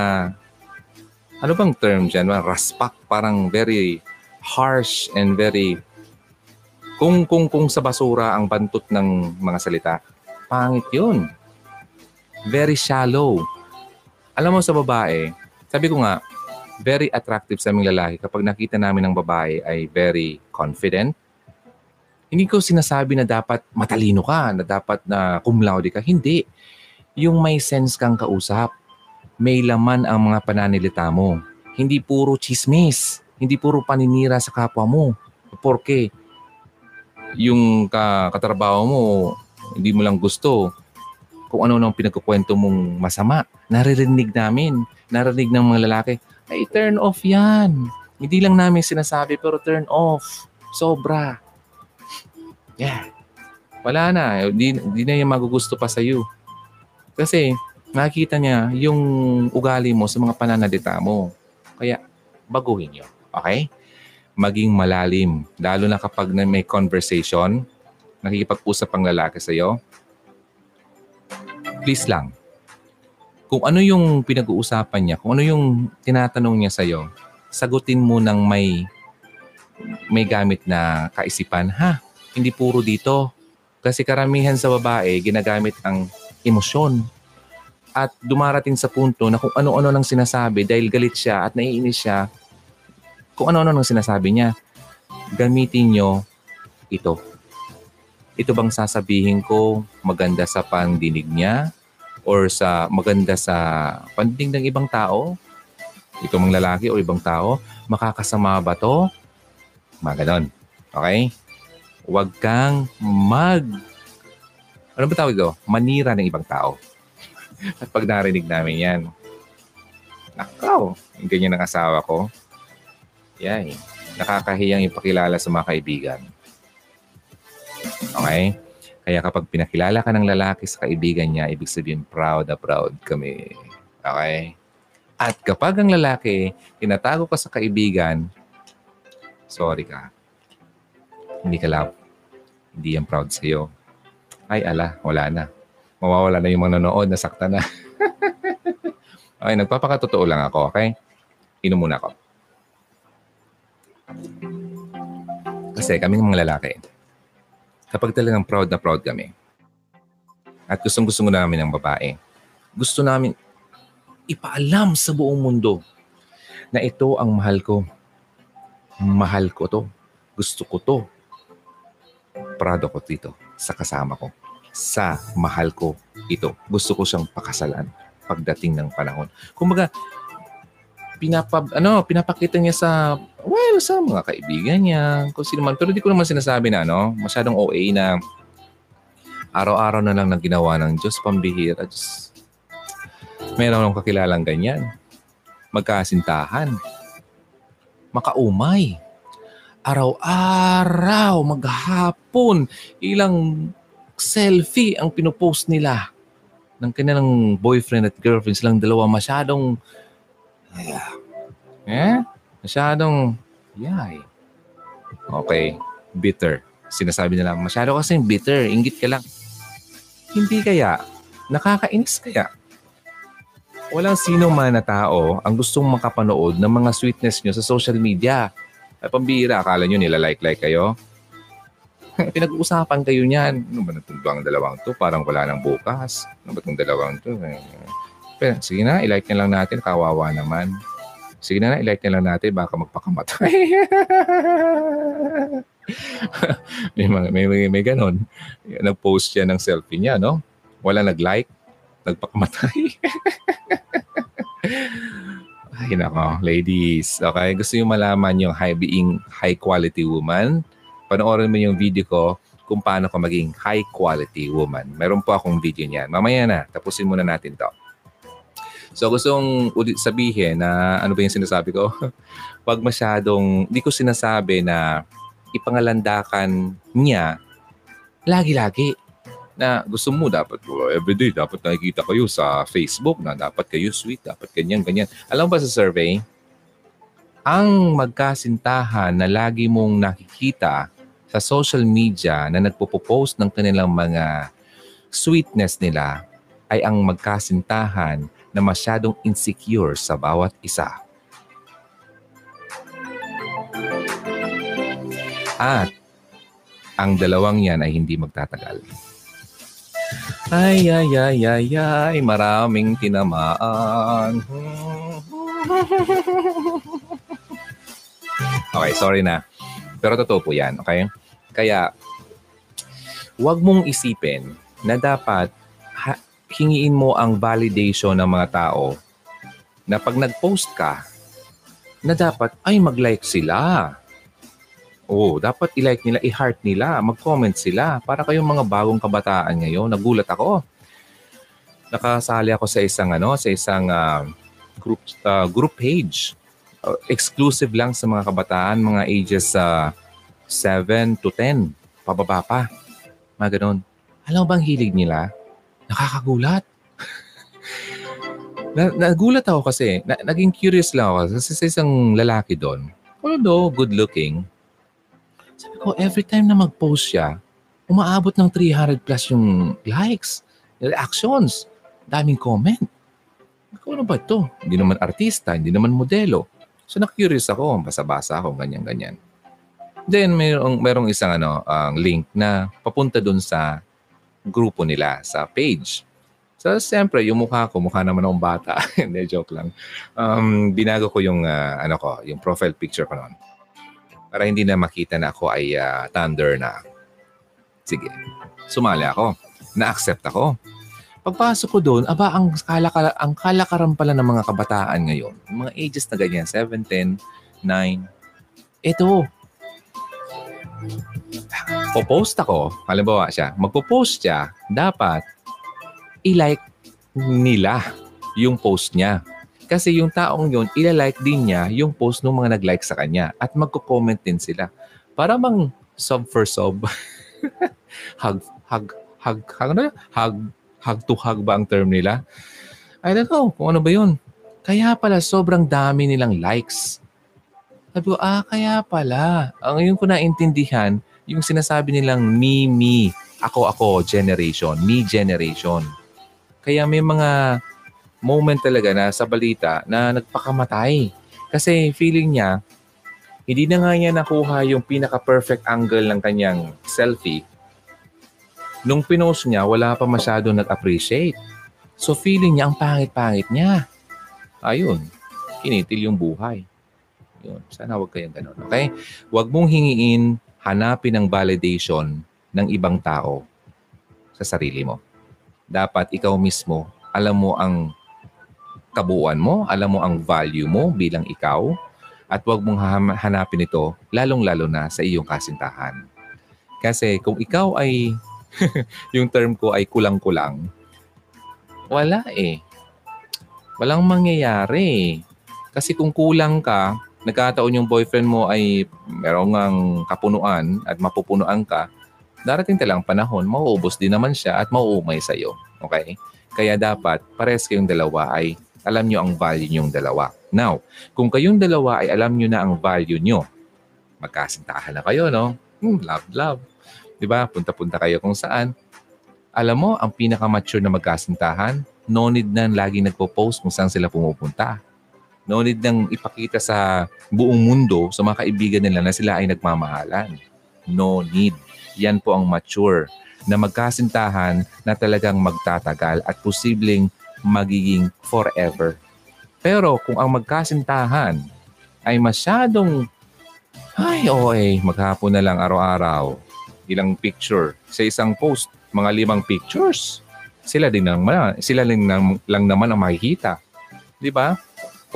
ano bang term dyan? Raspak. Parang very harsh and very kung kung kung sa basura ang bantot ng mga salita, pangit 'yun. Very shallow. Alam mo sa babae, sabi ko nga, very attractive sa aming lalaki kapag nakita namin ng babae ay very confident, hindi ko sinasabi na dapat matalino ka, na dapat na cum laude ka. Hindi. Yung may sense kang kausap. May laman ang mga pananilita mo. Hindi puro chismis. Hindi puro paninira sa kapwa mo. Porke yung ka, katrabaho mo, hindi mo lang gusto kung ano nang pinagkukwento mong masama. Naririnig namin. Narinig ng mga lalaki, ay turn off yan. Hindi lang namin sinasabi pero turn off. Sobra. Yeah. Wala na. Di, di na yung magugusto pa sa iyo. Kasi nakikita niya yung ugali mo sa mga pananalita mo. Kaya baguhin niyo. Okay? Maging malalim. Lalo na kapag may conversation, nakikipag-usap ang lalaki sa iyo, please lang. Kung ano yung pinag-uusapan niya, kung ano yung tinatanong niya sa iyo, sagutin mo ng may may gamit na kaisipan, ha? hindi puro dito. Kasi karamihan sa babae, ginagamit ang emosyon. At dumarating sa punto na kung ano-ano nang sinasabi dahil galit siya at naiinis siya, kung ano-ano nang sinasabi niya, gamitin nyo ito. Ito bang sasabihin ko maganda sa pandinig niya or sa maganda sa pandinig ng ibang tao? Ito mang lalaki o ibang tao, makakasama ba to? Mga ganon. Okay? Huwag kang mag... Ano ba tawag ito? Manira ng ibang tao. At pag narinig namin yan, nakaw, ganyan ang asawa ko. Yay. Nakakahiyang ipakilala sa mga kaibigan. Okay? Kaya kapag pinakilala ka ng lalaki sa kaibigan niya, ibig sabihin proud na proud kami. Okay? At kapag ang lalaki, tinatago ka sa kaibigan, sorry ka. Hindi ka love hindi yan proud sa'yo. Ay ala, wala na. Mawawala na yung mga nanonood, nasakta na. okay, nagpapakatotoo lang ako, okay? Inom muna ako. Kasi kami mga lalaki, kapag talagang proud na proud kami, at gustong gusto namin ng babae, gusto namin ipaalam sa buong mundo na ito ang mahal ko. Mahal ko to. Gusto ko to prado ko dito sa kasama ko. Sa mahal ko ito. Gusto ko siyang pakasalan pagdating ng panahon. Kumbaga, pinapa, ano, pinapakita niya sa, well, sa mga kaibigan niya, kung sino man. Pero di ko naman sinasabi na, ano, masyadong OA na araw-araw na lang nang ginawa ng Diyos, pambihira. Diyos. Meron akong kakilalang ganyan. Magkasintahan. Makaumay. Araw-araw, maghapon, ilang selfie ang pinupost nila ng kanilang boyfriend at girlfriend silang dalawa masyadong eh? Masyadong yay. Okay, bitter. Sinasabi nila, masyado kasing bitter, ingit ka lang. Hindi kaya, nakakainis kaya. Walang sino man na tao ang gustong makapanood ng mga sweetness nyo sa social media. Ay pambira, akala nyo nila-like-like kayo? Pinag-uusapan kayo niyan. Ano ba ang dalawang to? Parang wala nang bukas. Ano ba itong dalawang to? Pero, sige na, ilike na lang natin. Kawawa naman. Sige na, na ilike na lang natin. Baka magpakamatay. may, may, may, may ganon. Nag-post siya ng selfie niya, no? Wala nag-like. Nagpakamatay. Ay, nako, ladies. Okay, gusto niyo malaman yung high being high quality woman? Panoorin mo yung video ko kung paano ka maging high quality woman. Meron po akong video niyan. Mamaya na, tapusin muna natin to. So gusto kong ulit sabihin na ano ba yung sinasabi ko? Pag masyadong, hindi ko sinasabi na ipangalandakan niya lagi-lagi na gusto mo dapat oh, everyday dapat nakikita kayo sa Facebook na dapat kayo sweet, dapat ganyan, ganyan. Alam ba sa survey, ang magkasintahan na lagi mong nakikita sa social media na nagpo-post ng kanilang mga sweetness nila ay ang magkasintahan na masyadong insecure sa bawat isa. At ang dalawang yan ay hindi magtatagal. Ay, ay, ay, ay, ay, maraming tinamaan. Okay, sorry na. Pero totoo po yan, okay? Kaya, huwag mong isipin na dapat hingiin mo ang validation ng mga tao na pag nag-post ka, na dapat, ay, mag-like sila. Oo, dapat i-like nila, i-heart nila, mag-comment sila. Para kayong mga bagong kabataan ngayon, nagulat ako. Nakasali ako sa isang ano, sa isang uh, group uh, group page. Uh, exclusive lang sa mga kabataan, mga ages uh, 7 to 10, pababa pa. Mga ganun. Alam bang hilig nila? Nakakagulat. na, nagulat ako kasi, na, naging curious lang ako kasi sa isang lalaki doon, although good looking, sabi ko, every time na mag-post siya, umaabot ng 300 plus yung likes, reactions, daming comment. Ako, ano ba ito? Hindi naman artista, hindi naman modelo. So, na-curious ako, basa-basa ako, ganyan-ganyan. Then, mayroong, mayroong isang ano, uh, link na papunta dun sa grupo nila, sa page. So, siyempre, yung mukha ko, mukha naman akong bata. Hindi, joke lang. Um, binago ko yung, uh, ano ko, yung profile picture ko noon para hindi na makita na ako ay uh, thunder na. Sige, sumali ako. Na-accept ako. Pagpasok ko doon, aba, ang, kalakar- ang kalakaran pala ng mga kabataan ngayon, mga ages na ganyan, 7, 10, 9, ito. Popost ako, halimbawa siya, magpo-post siya, dapat i-like nila yung post niya. Kasi yung taong yun, ilalike din niya yung post ng mga nag-like sa kanya at magko-comment din sila. Para mang sub for sub. hug, hug, hug, hug, ano? hug, hug to hug ba ang term nila? I don't know kung ano ba yun. Kaya pala sobrang dami nilang likes. Sabi ko, ah, kaya pala. Ang yung ko naintindihan, yung sinasabi nilang me, me, ako, ako, generation, me generation. Kaya may mga moment talaga na sa balita na nagpakamatay. Kasi feeling niya, hindi na nga niya nakuha yung pinaka-perfect angle ng kanyang selfie. Nung pinost niya, wala pa masyado nag-appreciate. So feeling niya, ang pangit-pangit niya. Ayun, kinitil yung buhay. Yun, sana wag kayong ganun. Okay? Huwag mong hingiin, hanapin ang validation ng ibang tao sa sarili mo. Dapat ikaw mismo, alam mo ang kabuuan mo, alam mo ang value mo bilang ikaw, at huwag mong hanapin ito lalong-lalo na sa iyong kasintahan. Kasi kung ikaw ay, yung term ko ay kulang-kulang, wala eh. Walang mangyayari. Kasi kung kulang ka, nagkataon yung boyfriend mo ay merong ang kapunuan at mapupunuan ka, darating talang panahon, mauubos din naman siya at mauumay sa'yo. Okay? Kaya dapat, pares kayong dalawa ay alam nyo ang value nyong dalawa. Now, kung kayong dalawa ay alam nyo na ang value nyo, magkasintahan na kayo, no? Hmm, love, love. Di ba? Punta-punta kayo kung saan. Alam mo, ang pinaka-mature na magkasintahan, no need na lagi nagpo-post kung saan sila pumupunta. No need nang ipakita sa buong mundo, sa mga kaibigan nila na sila ay nagmamahalan. No need. Yan po ang mature na magkasintahan na talagang magtatagal at posibleng magiging forever. Pero kung ang magkasintahan ay masyadong ay okay, maghapon na lang araw-araw, ilang picture sa isang post, mga limang pictures sila din naman, sila lang, lang naman ang makikita. Di ba?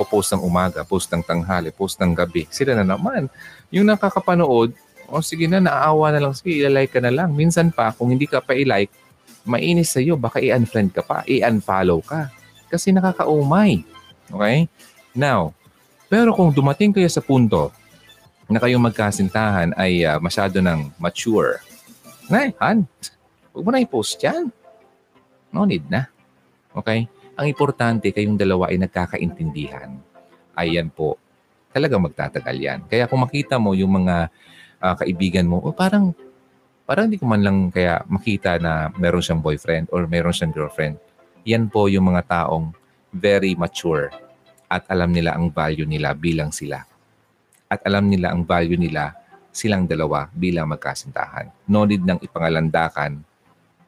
Post ng umaga, post ng tanghali, post ng gabi. Sila na naman. Yung nakakapanood, o oh, sige na, naaawa na lang. Sige, ilalike ka na lang. Minsan pa, kung hindi ka pa i-like, mainis sa'yo. Baka i-unfriend ka pa, i-unfollow ka. Kasi nakakaumay. Okay? Now, pero kung dumating kayo sa punto na kayong magkasintahan ay uh, masyado ng mature, na, han, huwag mo na i-post yan. No need na. Okay? Ang importante, kayong dalawa ay nagkakaintindihan. Ayan po. Talagang magtatagal yan. Kaya kung makita mo yung mga uh, kaibigan mo, oh, parang parang hindi ko man lang kaya makita na meron siyang boyfriend or meron siyang girlfriend. Yan po yung mga taong very mature at alam nila ang value nila bilang sila. At alam nila ang value nila silang dalawa bilang magkasintahan. No need ng ipangalandakan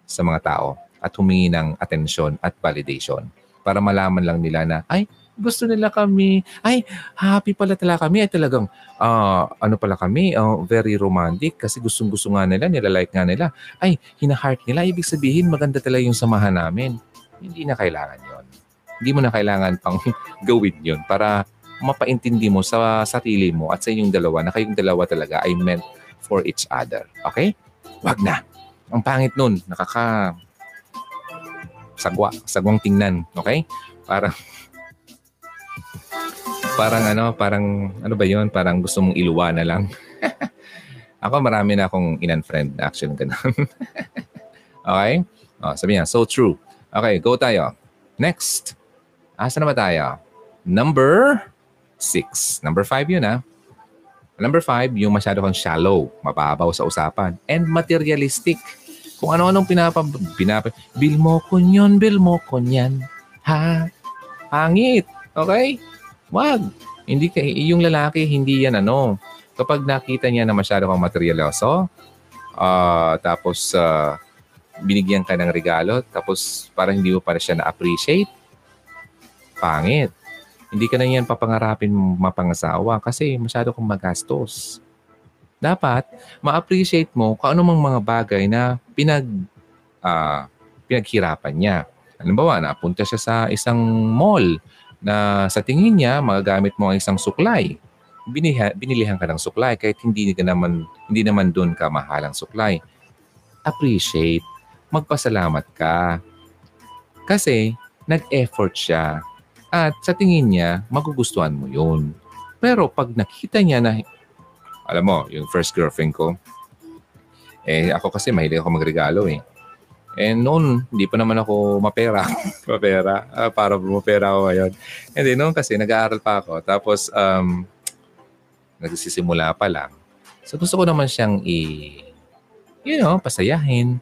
sa mga tao at humingi ng atensyon at validation para malaman lang nila na, ay, gusto nila kami. Ay, happy pala talaga kami. Ay talagang, uh, ano pala kami, uh, very romantic kasi gustong-gusto nga nila, nilalike nga nila. Ay, hina-heart nila. Ibig sabihin, maganda talaga yung samahan namin. Hindi na kailangan yon. Hindi mo na kailangan pang gawin yon para mapaintindi mo sa sarili mo at sa inyong dalawa na kayong dalawa talaga ay meant for each other. Okay? Wag na. Ang pangit nun. Nakaka sagwa, sagwang tingnan, okay? Parang parang ano, parang ano ba 'yon? Parang gusto mong iluwa na lang. Ako marami na akong in-unfriend action ganun. okay? Oh, sabi niya, so true. Okay, go tayo. Next. Asa na ba tayo? Number six. Number five yun ah. Number five, yung masyado kang shallow, mababaw sa usapan, and materialistic. Kung ano-anong pinapa, pinapa, bill mo ko yun, bill mo ko yan. Ha? Hangit. Okay? Wag. Hindi ka, yung lalaki, hindi yan ano. Kapag nakita niya na masyado kang materialoso, uh, tapos uh, binigyan ka ng regalo, tapos parang hindi mo para siya na-appreciate, pangit. Hindi ka na yan papangarapin mapangasawa kasi masyado kang magastos dapat ma-appreciate mo kung ano mang mga bagay na pinag uh, pinaghirapan niya. Halimbawa, napunta siya sa isang mall na sa tingin niya magagamit mo ang isang suklay. Biniha, binilihan ka ng suklay kahit hindi ka naman hindi naman doon ka mahalang suklay. Appreciate, magpasalamat ka. Kasi nag-effort siya at sa tingin niya magugustuhan mo 'yun. Pero pag nakita niya na alam mo, yung first girlfriend ko, eh ako kasi mahilig ako magregalo eh. Eh noon, hindi pa naman ako mapera. mapera. Uh, para mapera ako ngayon. Hindi, noon kasi nag-aaral pa ako. Tapos, um, nagsisimula pa lang. So gusto ko naman siyang i, you know, pasayahin.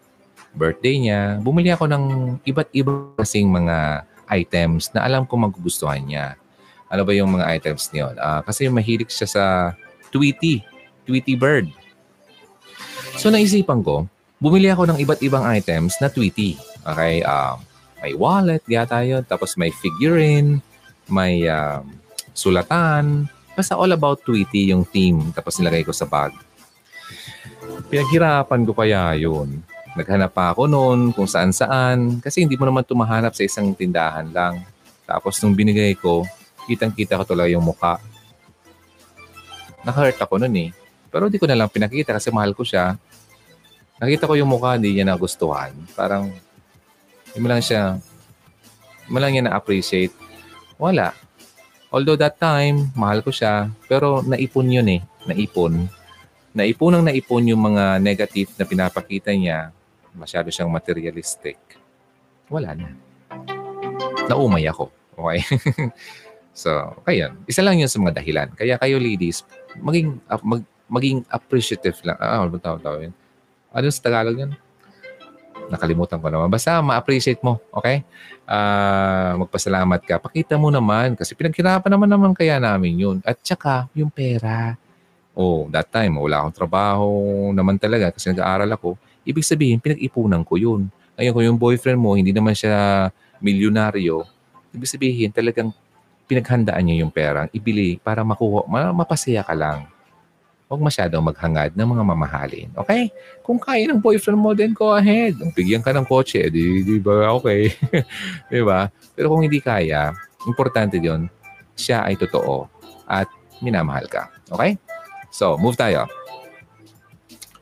Birthday niya. Bumili ako ng iba't iba kasing mga items na alam ko magugustuhan niya. Ano ba yung mga items niyo? Uh, kasi mahilig siya sa Tweety. Tweety Bird. So naisipan ko, bumili ako ng iba't ibang items na Tweety. Okay, uh, may wallet, yata yun. Tapos may figurine, may uh, sulatan. Basta all about Tweety yung theme. Tapos nilagay ko sa bag. Pinaghirapan ko kaya yun. Naghanap pa ako noon kung saan-saan kasi hindi mo naman tumahanap sa isang tindahan lang. Tapos nung binigay ko, kitang-kita ko tuloy yung muka. Naka-hurt ako noon eh. Pero hindi ko na lang pinakita kasi mahal ko siya. Nakita ko yung mukha, hindi niya nagustuhan. Parang, hindi mo lang siya, hindi mo lang niya na-appreciate. Wala. Although that time, mahal ko siya, pero naipon yun eh. Naipon. Naipon ang naipon yung mga negative na pinapakita niya. Masyado siyang materialistic. Wala na. Naumay ako. Okay? so, kaya, isa lang yun sa mga dahilan. Kaya kayo ladies, maging, uh, mag, maging appreciative lang. Ah, ano tawag tawag yun? Ano sa Tagalog yun? Nakalimutan ko naman. Basta ma-appreciate mo, okay? Uh, magpasalamat ka. Pakita mo naman kasi pinaghirapan naman naman kaya namin yun. At saka, yung pera. Oh, that time, wala akong trabaho naman talaga kasi nag-aaral ako. Ibig sabihin, pinag-ipunan ko yun. Ngayon, kung yung boyfriend mo, hindi naman siya milyonaryo, ibig sabihin, talagang pinaghandaan niya yung pera, ibili para makuha, mapasaya ka lang. Huwag masyadong maghangad ng mga mamahalin. Okay? Kung kaya ng boyfriend mo, then go ahead. Ang bigyan ka ng kotse, di, di ba okay? di ba? Pero kung hindi kaya, importante yon siya ay totoo at minamahal ka. Okay? So, move tayo.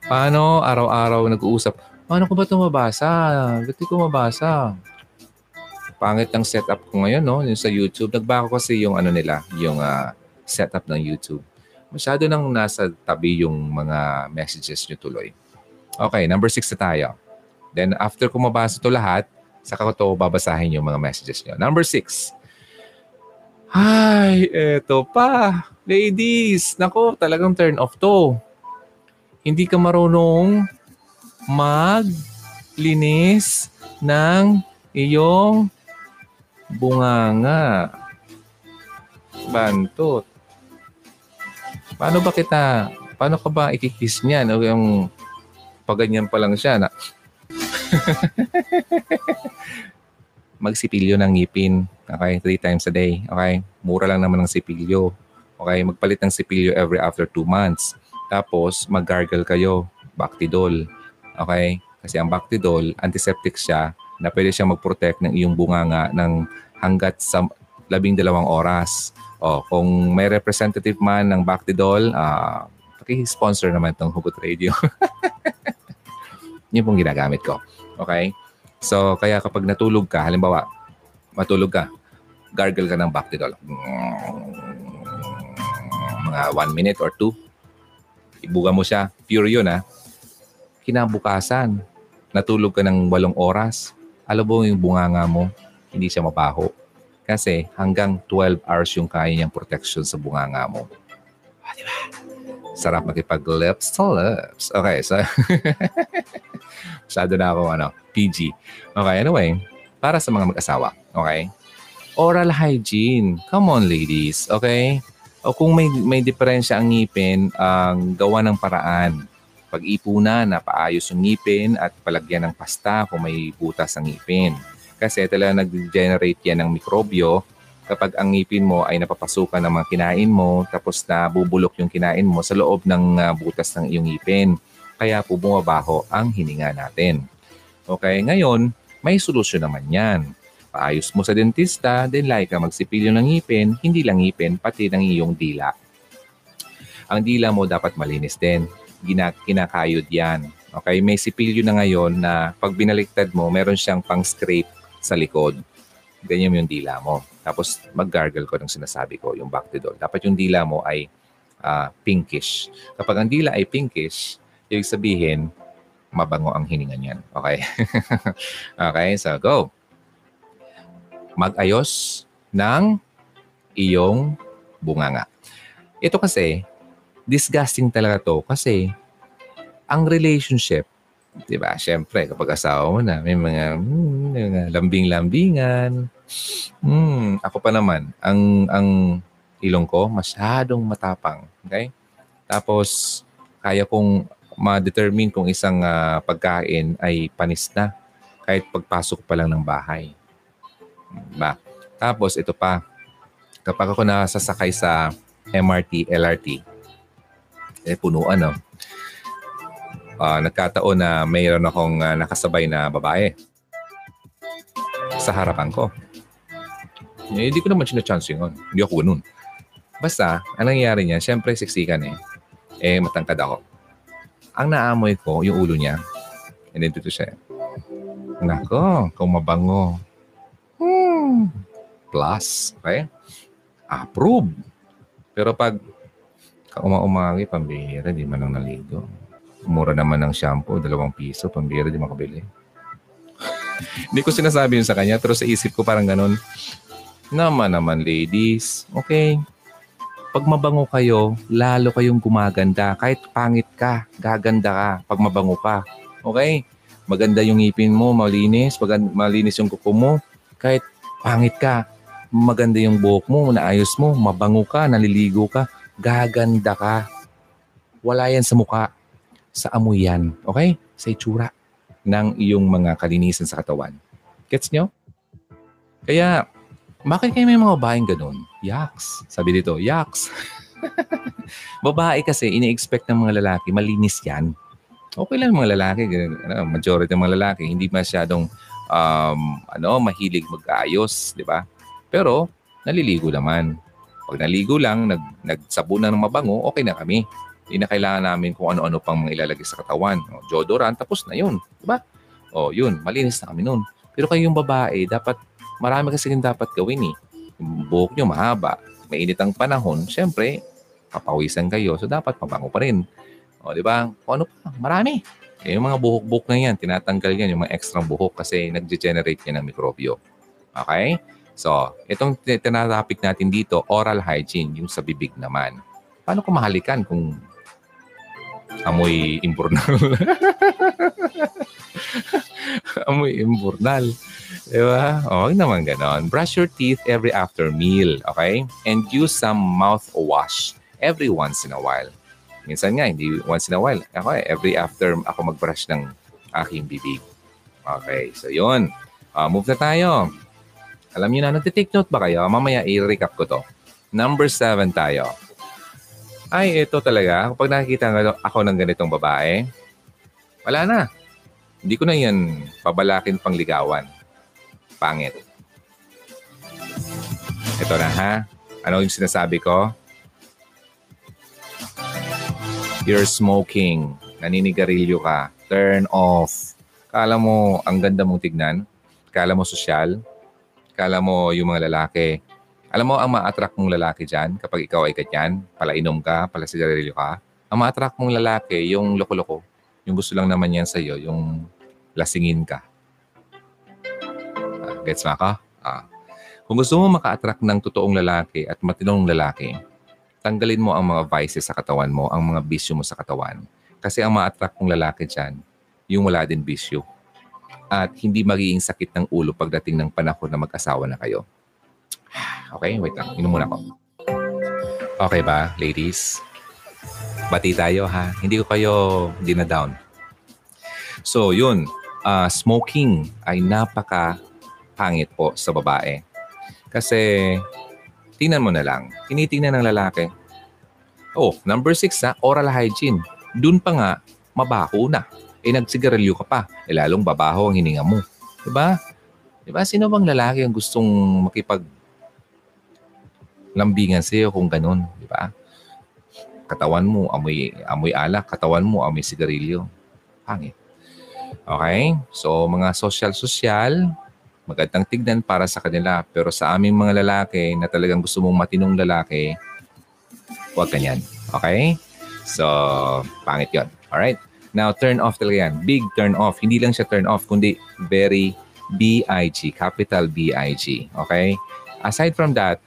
Paano araw-araw nag-uusap? Paano ko ba ito mabasa? Ba't ko mabasa? Pangit ang setup ko ngayon, no? Yung sa YouTube. Nagbago kasi yung ano nila, yung uh, setup ng YouTube masyado nang nasa tabi yung mga messages nyo tuloy. Okay, number six na tayo. Then after ko mabasa ito lahat, saka ko ito babasahin yung mga messages nyo. Number six. Ay, eto pa. Ladies, nako, talagang turn off to. Hindi ka marunong maglinis ng iyong bunganga. Bantot. Paano ba kita, paano ka ba ikikiss niyan? O yung paganyan pa lang siya na magsipilyo ng ngipin. Okay? Three times a day. Okay? Mura lang naman ng sipilyo. Okay? Magpalit ng sipilyo every after two months. Tapos, mag-gargle kayo. Bactidol. Okay? Kasi ang Bactidol, antiseptic siya na pwede siyang mag-protect ng iyong bunganga ng hanggat sa labing dalawang oras. Oh, kung may representative man ng Bactidol, uh, paki-sponsor naman itong Hugot Radio. Yun pong ginagamit ko. Okay? So, kaya kapag natulog ka, halimbawa, matulog ka, gargle ka ng Bactidol. Mga one minute or two. Ibuga mo siya. Pure yun, ha? Kinabukasan, natulog ka ng walong oras. Alam mo yung bunganga mo, hindi siya mabaho. Kasi hanggang 12 hours yung kaya niyang protection sa bunganga mo. Ah, di ba? Sarap makipag-lips to lips. Okay, so... Masyado na ako, ano, PG. Okay, anyway, para sa mga mag-asawa, okay? Oral hygiene. Come on, ladies, okay? O kung may, may diferensya ang ngipin, ang gawa ng paraan. Pag-ipunan na paayos yung ngipin at palagyan ng pasta kung may butas ang ngipin kasi talaga nag-generate yan ng mikrobyo kapag ang ngipin mo ay napapasukan ng mga kinain mo tapos na bubulok yung kinain mo sa loob ng uh, butas ng iyong ngipin. Kaya po bumabaho ang hininga natin. Okay, ngayon, may solusyon naman yan. Paayos mo sa dentista, then like ka magsipilyo ng ngipin, hindi lang ngipin, pati ng iyong dila. Ang dila mo dapat malinis din. Gina- kinakayod yan. Okay, may sipilyo na ngayon na pag binaliktad mo, meron siyang pang-scrape sa likod. Ganyan yung dila mo. Tapos mag-gargle ko ng sinasabi ko, yung Bactidol. Dapat yung dila mo ay uh, pinkish. Kapag ang dila ay pinkish, ibig sabihin, mabango ang hininga niyan. Okay? okay, so go. Mag-ayos ng iyong bunganga. Ito kasi, disgusting talaga to kasi ang relationship 'di ba? Syempre, kapag asawa mo na, may mga, mga lambing-lambingan. Hmm, ako pa naman, ang ang ilong ko masyadong matapang, okay? Tapos kaya kong ma-determine kung isang uh, pagkain ay panis na kahit pagpasok pa lang ng bahay. Ba? Tapos ito pa, kapag ako nasasakay sa MRT, LRT, eh punuan no. Uh, nagkataon na mayroon akong uh, nakasabay na babae sa harapan ko. Eh, hindi ko naman sinachance yun. Hindi ako ganun. Basta, ang nangyayari niya, syempre siksikan eh. Eh, matangkad ako. Ang naamoy ko, yung ulo niya. And then dito siya. Nako, kung mabango. Hmm. Plus. Okay? Approve. Pero pag kauma-umagi, pambihira, di man lang naligo. Mura naman ng shampoo, dalawang piso, pambihira, di makabili. Hindi ko sinasabi yun sa kanya, pero sa isip ko parang ganun. Naman naman, ladies. Okay. Pag mabango kayo, lalo kayong gumaganda. Kahit pangit ka, gaganda ka pag mabango ka. Okay? Maganda yung ngipin mo, malinis, malinis yung kuko mo. Kahit pangit ka, maganda yung buhok mo, naayos mo, mabango ka, naliligo ka, gaganda ka. Wala yan sa muka. Sa amoy yan. Okay? Sa itsura ng iyong mga kalinisan sa katawan. Gets nyo? Kaya, bakit kayo may mga babaeng ganun? Yaks. Sabi dito, yaks. Babae kasi, ini-expect ng mga lalaki, malinis yan. Okay lang mga lalaki, ano, majority ng mga lalaki, hindi masyadong um, ano, mahilig mag-ayos, di ba? Pero, naliligo naman. Pag naligo lang, nag, nagsabunan ng mabango, okay na kami. Hindi na kailangan namin kung ano-ano pang mga ilalagay sa katawan. O, deodorant, tapos na yun. Di ba? O, yun, malinis na kami nun. Pero kayong babae, dapat marami kasi rin dapat gawin eh. Yung buhok nyo mahaba, mainit ang panahon, syempre, papawisan kayo. So, dapat mabango pa rin. O, di ba? Ano pa? Marami. Eh, yung mga buhok-buhok na yan, tinatanggal yan, yung mga extra buhok kasi nag-generate yan ng mikrobyo. Okay? So, itong tinatopic natin dito, oral hygiene, yung sa bibig naman. Paano ko mahalikan kung amoy imburnal? amoy imburnal. Diba? O, huwag naman ganon. Brush your teeth every after meal, okay? And use some mouthwash every once in a while. Minsan nga, hindi once in a while. Ako eh, every after ako mag-brush ng aking bibig. Okay, so yun. Uh, move na tayo. Alam niyo na, nagtitake note ba kayo? Mamaya i-recap ko to. Number seven tayo. Ay, ito talaga. Kapag nakikita ako ng ganitong babae, wala na. Hindi ko na yan pabalakin pang ligawan. Pangit. Ito na ha. Ano yung sinasabi ko? You're smoking. Naninigarilyo ka. Turn off. Kala mo ang ganda mong tignan. Kala mo sosyal. Kala mo yung mga lalaki. Alam mo ang ma-attract mong lalaki dyan kapag ikaw ay ganyan, palainom ka, pala sigarilyo ka. Ang ma-attract mong lalaki, yung loko-loko. Yung gusto lang naman yan sa'yo, yung lasingin ka. Uh, gets mo ka? Ah. Kung gusto mo maka-attract ng totoong lalaki at matinong lalaki, tanggalin mo ang mga vices sa katawan mo, ang mga bisyo mo sa katawan. Kasi ang ma-attract mong lalaki dyan, yung wala din bisyo. At hindi magiging sakit ng ulo pagdating ng panahon na mag-asawa na kayo. Okay, wait lang. Inom muna ako. Okay ba, ladies? Bati tayo ha. Hindi ko kayo dinadown. So, yun uh, smoking ay napaka pangit po sa babae. Kasi, tingnan mo na lang, tinitingnan ng lalaki. Oh, number six ha, oral hygiene. Doon pa nga, mabaho na. Eh, nagsigarilyo ka pa. Eh, lalong babaho ang hininga mo. Diba? Diba? Sino bang lalaki ang gustong makipag lambingan sa'yo kung ganun? Diba? Katawan mo, amoy, amoy alak. Katawan mo, amoy sigarilyo. Pangit. Okay? So, mga social-social, magandang tignan para sa kanila. Pero sa aming mga lalaki na talagang gusto mong matinong lalaki, huwag ganyan. Okay? So, pangit yon. Alright? Now, turn off talaga yan. Big turn off. Hindi lang siya turn off, kundi very B-I-G. Capital B-I-G. Okay? Aside from that,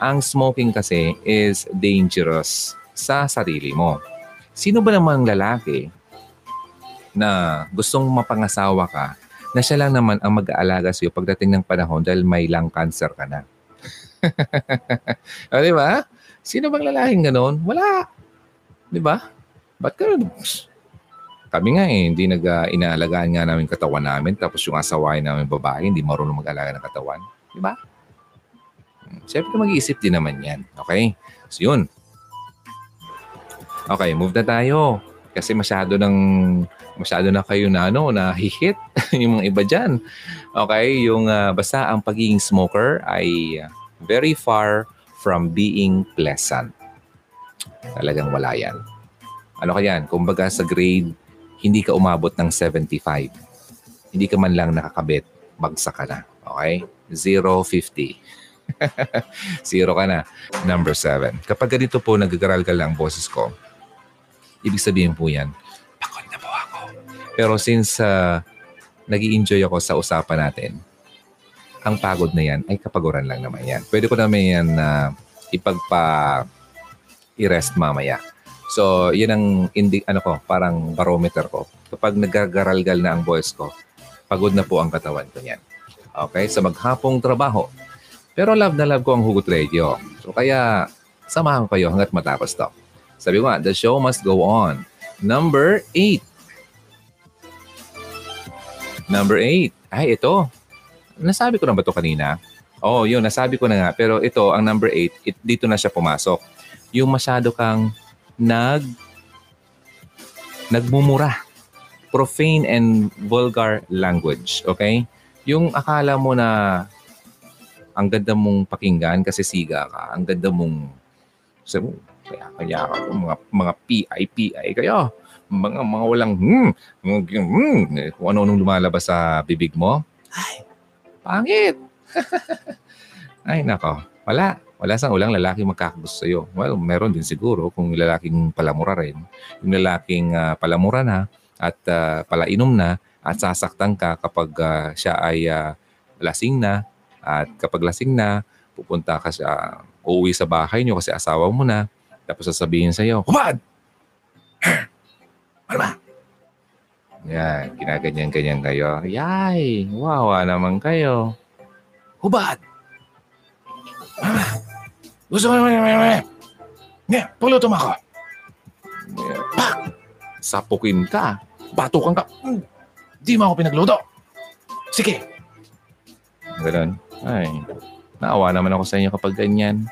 ang smoking kasi is dangerous sa sarili mo. Sino ba namang lalaki na gustong mapangasawa ka, na siya lang naman ang mag-aalaga sa iyo pagdating ng panahon dahil may lung cancer ka na. o, di ba? Sino bang lalaking ganoon? Wala. Di ba? Ba't ka kami nga eh, hindi nag-inaalagaan nga namin katawan namin tapos yung asawain namin babae, hindi marunong mag-alaga ng katawan. Di ba? Siyempre mag-iisip din naman yan. Okay? So yun. Okay, move na tayo. Kasi masyado ng masyado na kayo na ano, na hihit yung mga iba diyan. Okay, yung uh, basta ang pagiging smoker ay very far from being pleasant. Talagang wala yan. Ano kaya yan? Kumbaga sa grade, hindi ka umabot ng 75. Hindi ka man lang nakakabit, bagsak ka na. Okay? 050. Zero ka na. Number seven. Kapag ganito po nagagaral-gal lang boses ko, ibig sabihin po yan, pagod na po ako. Pero since uh, nag enjoy ako sa usapan natin, ang pagod na yan ay kapaguran lang naman yan. Pwede ko naman yan na uh, ipagpa i-rest mamaya. So, yan ang indi, ano ko, parang barometer ko. Kapag nagagaralgal na ang voice ko, pagod na po ang katawan ko niyan. Okay? Sa so maghapong trabaho. Pero love na love ko ang Hugot Radio. So, kaya samahan kayo hanggat matapos to. Sabi ko nga, the show must go on. Number 8. Number 8. Ay, ito. Nasabi ko na ba to kanina? Oh, yun, nasabi ko na nga. Pero ito, ang number 8, it, dito na siya pumasok. Yung masyado kang nag nagmumura. Profane and vulgar language, okay? Yung akala mo na ang ganda mong pakinggan kasi siga ka, ang ganda mong mo, kaya kaya ka, mga mga PI PI kayo. Mga mga walang hmm, hmm, kung ano-anong lumalabas sa bibig mo. Ay, pangit. Ay, nako. Wala. Wala sa ulang lalaki magkakagusto sa'yo. Well, meron din siguro kung lalaking palamura rin. Yung lalaking uh, palamura na at uh, palainom na at sasaktan ka kapag uh, siya ay uh, lasing na at kapag lasing na, pupunta ka sa, uuwi sa bahay niyo kasi asawa mo na. Tapos sasabihin sa'yo, Hubad! ano ba? Yan, ginaganyan-ganyan kayo. Yay, wawa naman kayo. Hubad! Ano gusto mo naman naman. Nga, puluto mo ako. Pak! Sapukin ka. Batukan ka. Hmm. Di mo ako pinagluto. Sige. Ganun. Ay, naawa naman ako sa inyo kapag ganyan.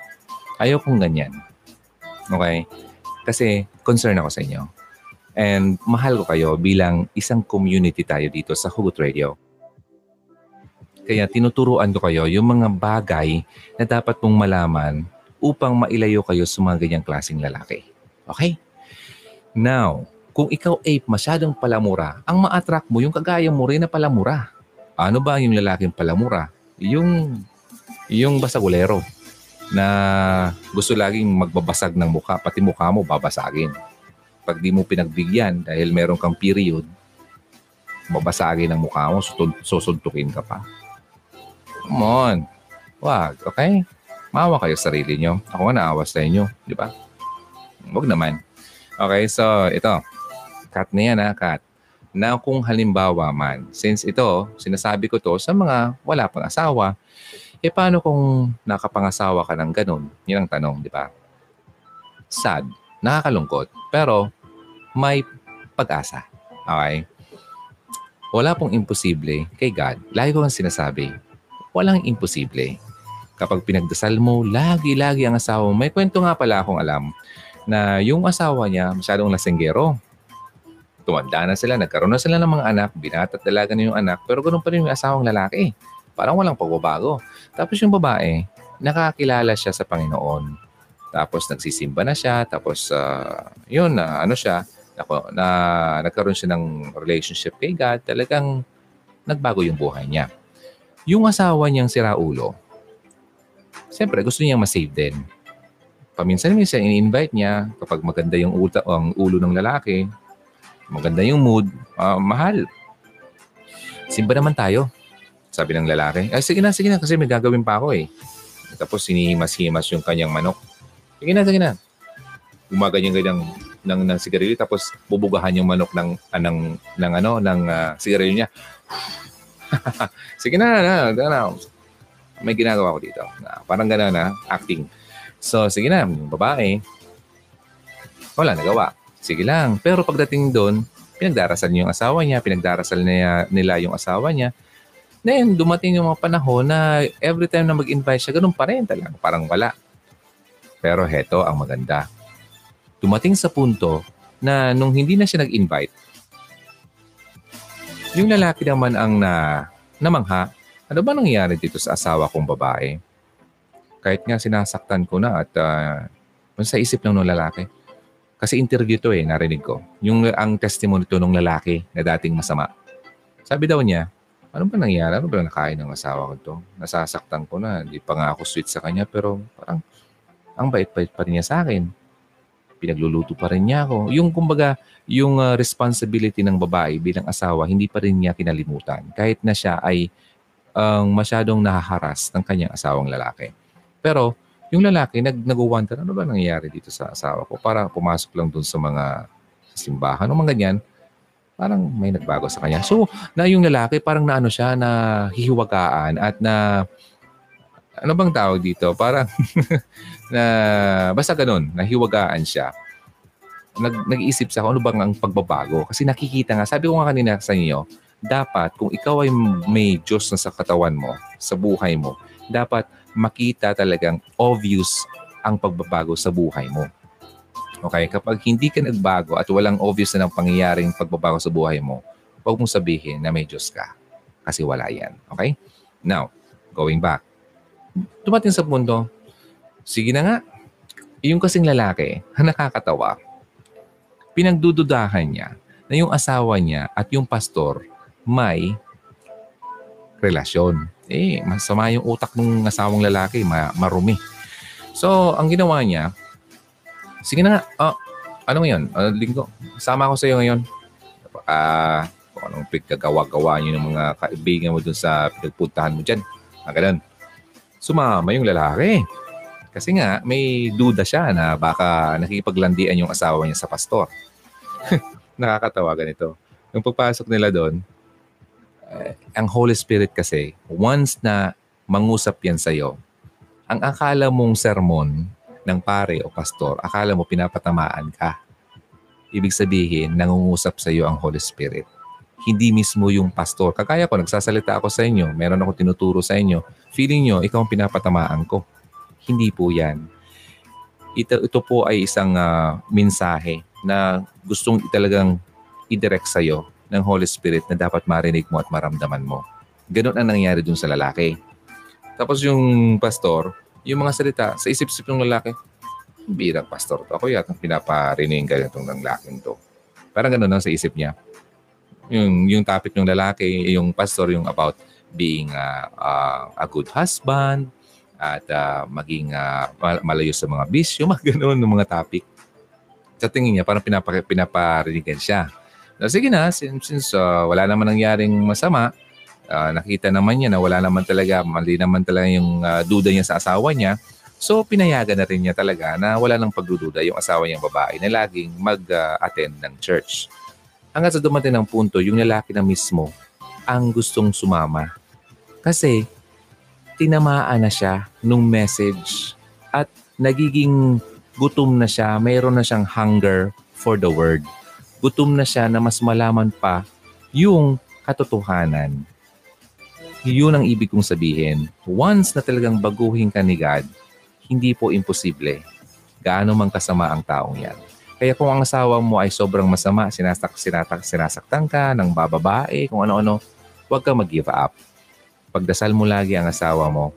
Ayaw kong ganyan. Okay? Kasi concern ako sa inyo. And mahal ko kayo bilang isang community tayo dito sa Hugot Radio. Kaya tinuturuan ko kayo yung mga bagay na dapat mong malaman upang mailayo kayo sa mga ganyang klaseng lalaki. Okay? Now, kung ikaw ay masyadong palamura, ang ma-attract mo yung kagaya mo rin na palamura. Ano ba yung lalaking palamura? Yung, yung basagulero na gusto laging magbabasag ng mukha, pati mukha mo babasagin. Pag di mo pinagbigyan dahil meron kang period, babasagin ang mukha mo, susuntukin ka pa. Come on. Wag, okay? Maawa kayo sa sarili nyo. Ako nga naawa sa inyo. Di ba? Huwag naman. Okay, so ito. Cut na yan ha, cut. Na kung halimbawa man, since ito, sinasabi ko to sa mga wala pang asawa, eh paano kung nakapangasawa ka ng ganun? Yan ang tanong, di ba? Sad. Nakakalungkot. Pero may pag-asa. Okay? Wala pong imposible kay God. Lagi ko ang sinasabi, walang imposible kapag pinagdasal mo, lagi-lagi ang asawa mo. May kwento nga pala akong alam na yung asawa niya masyadong lasenggero. Tumanda na sila, nagkaroon na sila ng mga anak, binat at dalaga na yung anak, pero ganoon pa rin yung asawang lalaki. Parang walang pagbabago. Tapos yung babae, nakakilala siya sa Panginoon. Tapos nagsisimba na siya, tapos uh, yun, na uh, ano siya, na, na nagkaroon siya ng relationship kay God, talagang nagbago yung buhay niya. Yung asawa niyang si Raulo, siyempre gusto niya ma-save din. Paminsan-minsan ini-invite niya kapag maganda yung uta, ang ulo ng lalaki, maganda yung mood, uh, mahal. Simba naman tayo, sabi ng lalaki. Ay, sige na, sige na, kasi may gagawin pa ako eh. Tapos sinihimas-himas yung kanyang manok. Sige na, sige na. Gumaganyan-ganyan ng, ng sigarilyo tapos bubugahan yung manok ng uh, ng ng ano ng uh, sigarilyo niya. sige na, na, na, na may ginagawa ko dito. Na parang gano'n na, acting. So, sige na, yung babae, wala nagawa. Sige lang. Pero pagdating doon, pinagdarasal niya yung asawa niya, pinagdarasal niya, nila yung asawa niya. Then, dumating yung mga panahon na every time na mag-invite siya, ganun pa rin talaga. Parang wala. Pero heto ang maganda. Dumating sa punto na nung hindi na siya nag-invite, yung lalaki naman ang na, namangha, ano ba nangyayari dito sa asawa kong babae? Kahit nga sinasaktan ko na at uh, sa isip ng nung lalaki. Kasi interview to eh, narinig ko. Yung ang testimony to nung lalaki na dating masama. Sabi daw niya, ano ba nangyari? Ano ba nakain ng asawa ko to? Nasasaktan ko na. Hindi pa nga ako sweet sa kanya pero parang ang bait-bait pa rin niya sa akin. Pinagluluto pa rin niya ako. Yung kumbaga, yung uh, responsibility ng babae bilang asawa, hindi pa rin niya kinalimutan. Kahit na siya ay ang masyadong nahaharas ng kanyang asawang lalaki. Pero yung lalaki, nag nag-wonder, ano ba nangyayari dito sa asawa ko? Para pumasok lang dun sa mga simbahan o mga ganyan, parang may nagbago sa kanya. So, na yung lalaki, parang naano siya, na hihiwagaan at na, ano bang tawag dito? Parang, na, basta ganun, nahiwagaan siya. Nag, nag-iisip sa ano bang ang pagbabago. Kasi nakikita nga, sabi ko nga kanina sa inyo, dapat kung ikaw ay may Diyos na sa katawan mo, sa buhay mo, dapat makita talagang obvious ang pagbabago sa buhay mo. Okay? Kapag hindi ka nagbago at walang obvious na ng pangyayaring pagbabago sa buhay mo, huwag mong sabihin na may Diyos ka. Kasi wala yan. Okay? Now, going back. Dumating sa mundo, sige na nga, yung kasing lalaki, nakakatawa, pinagdududahan niya na yung asawa niya at yung pastor may relasyon eh, masama yung utak ng asawang lalaki, ma- marumi. So, ang ginawa niya, sige na nga, oh, ano ngayon? Uh, linggo, sama ako sa iyo ngayon. Ah, uh, kung anong pagkagawa-gawa niyo ng mga kaibigan mo dun sa pinagpuntahan mo dyan. Ah, ganun. Sumama yung lalaki. Kasi nga, may duda siya na baka nakikipaglandian yung asawa niya sa pastor. Nakakatawa ganito. Yung pagpasok nila doon, ang Holy Spirit kasi, once na mangusap yan sa'yo, ang akala mong sermon ng pare o pastor, akala mo pinapatamaan ka. Ibig sabihin, nangungusap sa iyo ang Holy Spirit. Hindi mismo yung pastor. Kagaya ko, nagsasalita ako sa inyo, meron ako tinuturo sa inyo, feeling nyo, ikaw ang pinapatamaan ko. Hindi po yan. Ito, ito po ay isang uh, mensahe na gustong talagang i-direct sa iyo ng Holy Spirit na dapat marinig mo at maramdaman mo. Ganon ang nangyayari dun sa lalaki. Tapos yung pastor, yung mga salita, sa isip-isip ng lalaki, birang pastor to. Ako yata pinaparinig ganitong ng laking to. Parang ganun lang sa isip niya. Yung, yung topic ng lalaki, yung pastor, yung about being uh, uh, a good husband, at uh, maging uh, malayo sa mga bisyo, mga ganun mga topic. Sa tingin niya, parang pinapa, pinaparinigan siya. Na, sige na, since, since uh, wala naman nangyaring masama, uh, nakita naman niya na wala naman talaga, mali naman talaga yung uh, duda niya sa asawa niya. So, pinayagan na rin niya talaga na wala nang pagdududa yung asawa niyang babae na laging mag-attend ng church. Hanggang sa dumating ng punto, yung lalaki na mismo ang gustong sumama. Kasi, tinamaan na siya nung message at nagiging gutom na siya, mayroon na siyang hunger for the word gutom na siya na mas malaman pa yung katotohanan. Yun ang ibig kong sabihin. Once na talagang baguhin ka ni God, hindi po imposible. Gaano man kasama ang taong yan. Kaya kung ang asawa mo ay sobrang masama, sinasak, sinatak, sinasaktan ka ng bababae, kung ano-ano, huwag kang mag-give up. Pagdasal mo lagi ang asawa mo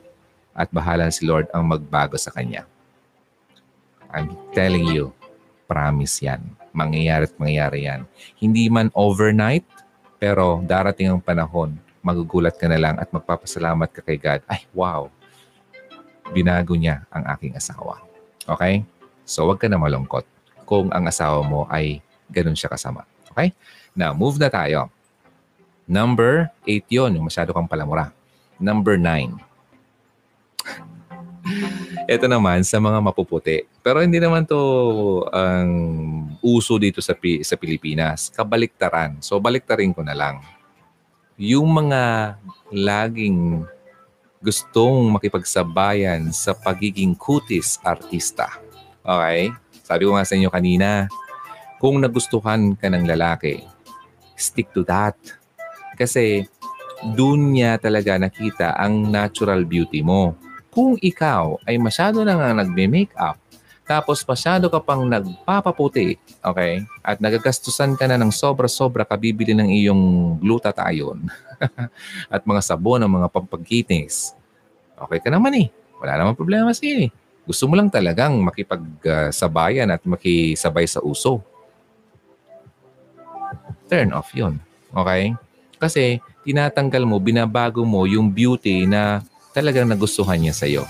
at bahala si Lord ang magbago sa kanya. I'm telling you, promise yan mangyayari at mangyayari yan. Hindi man overnight, pero darating ang panahon, magugulat ka na lang at magpapasalamat ka kay God. Ay, wow! Binago niya ang aking asawa. Okay? So, wag ka na malungkot kung ang asawa mo ay ganun siya kasama. Okay? Now, move na tayo. Number 8 yon yung masyado kang palamura. Number 9 ito naman sa mga mapuputi. Pero hindi naman to ang uso dito sa sa Pilipinas. Kabaliktaran. So baliktarin ko na lang. Yung mga laging gustong makipagsabayan sa pagiging kutis artista. Okay? Sabi ko nga sa inyo kanina, kung nagustuhan ka ng lalaki, stick to that. Kasi doon niya talaga nakita ang natural beauty mo kung ikaw ay masyado na nga nagme-makeup, tapos masyado ka pang nagpapaputi, okay? At nagagastusan ka na ng sobra-sobra kabibili ng iyong glutathione at mga sabon ng mga pampagkitis. Okay ka naman eh. Wala namang problema sa'yo eh. Gusto mo lang talagang makipagsabayan at makisabay sa uso. Turn off yun. Okay? Kasi tinatanggal mo, binabago mo yung beauty na talagang nagustuhan niya sa'yo.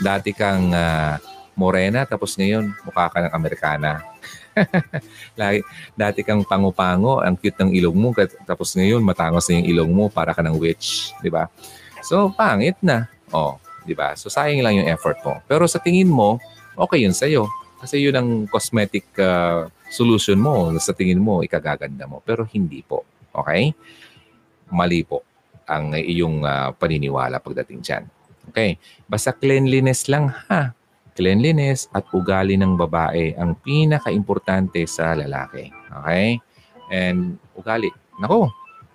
Dati kang uh, morena tapos ngayon mukha ka ng Amerikana. Lagi, dati kang pango-pango, ang cute ng ilong mo tapos ngayon matangos na yung ilong mo para ka ng witch, di ba? So pangit na. Oh, di ba? So sayang lang yung effort mo. Pero sa tingin mo, okay yun sa'yo. Kasi yun ang cosmetic uh, solution mo. Sa tingin mo, ikagaganda mo. Pero hindi po. Okay? Mali po ang iyong uh, paniniwala pagdating dyan. Okay? Basta cleanliness lang ha. Cleanliness at ugali ng babae ang pinaka-importante sa lalaki. Okay? And ugali. Nako,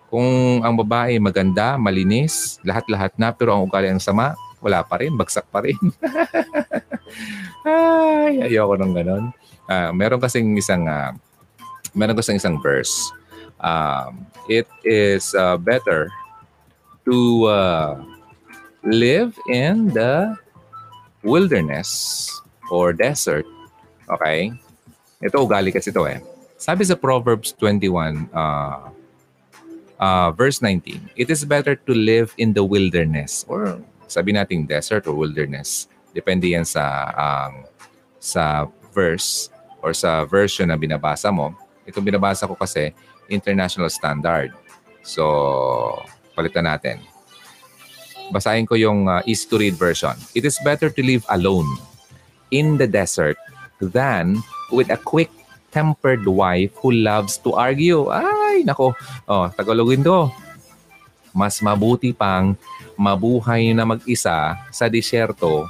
kung ang babae maganda, malinis, lahat-lahat na, pero ang ugali ang sama, wala pa rin, bagsak pa rin. Ay, ayoko nang ganon. Uh, meron kasing isang, uh, meron kasing isang verse. Um, it is uh, better to uh, live in the wilderness or desert. Okay? Ito ugali kasi ito eh. Sabi sa Proverbs 21, uh, uh, verse 19, It is better to live in the wilderness or sabi nating desert or wilderness. Depende yan sa um, sa verse or sa version na binabasa mo. Itong binabasa ko kasi international standard. So, palitan natin. Basahin ko yung uh, easy to read version. It is better to live alone in the desert than with a quick-tempered wife who loves to argue. Ay, nako. Oh, Tagalogin to. Mas mabuti pang mabuhay na mag-isa sa disyerto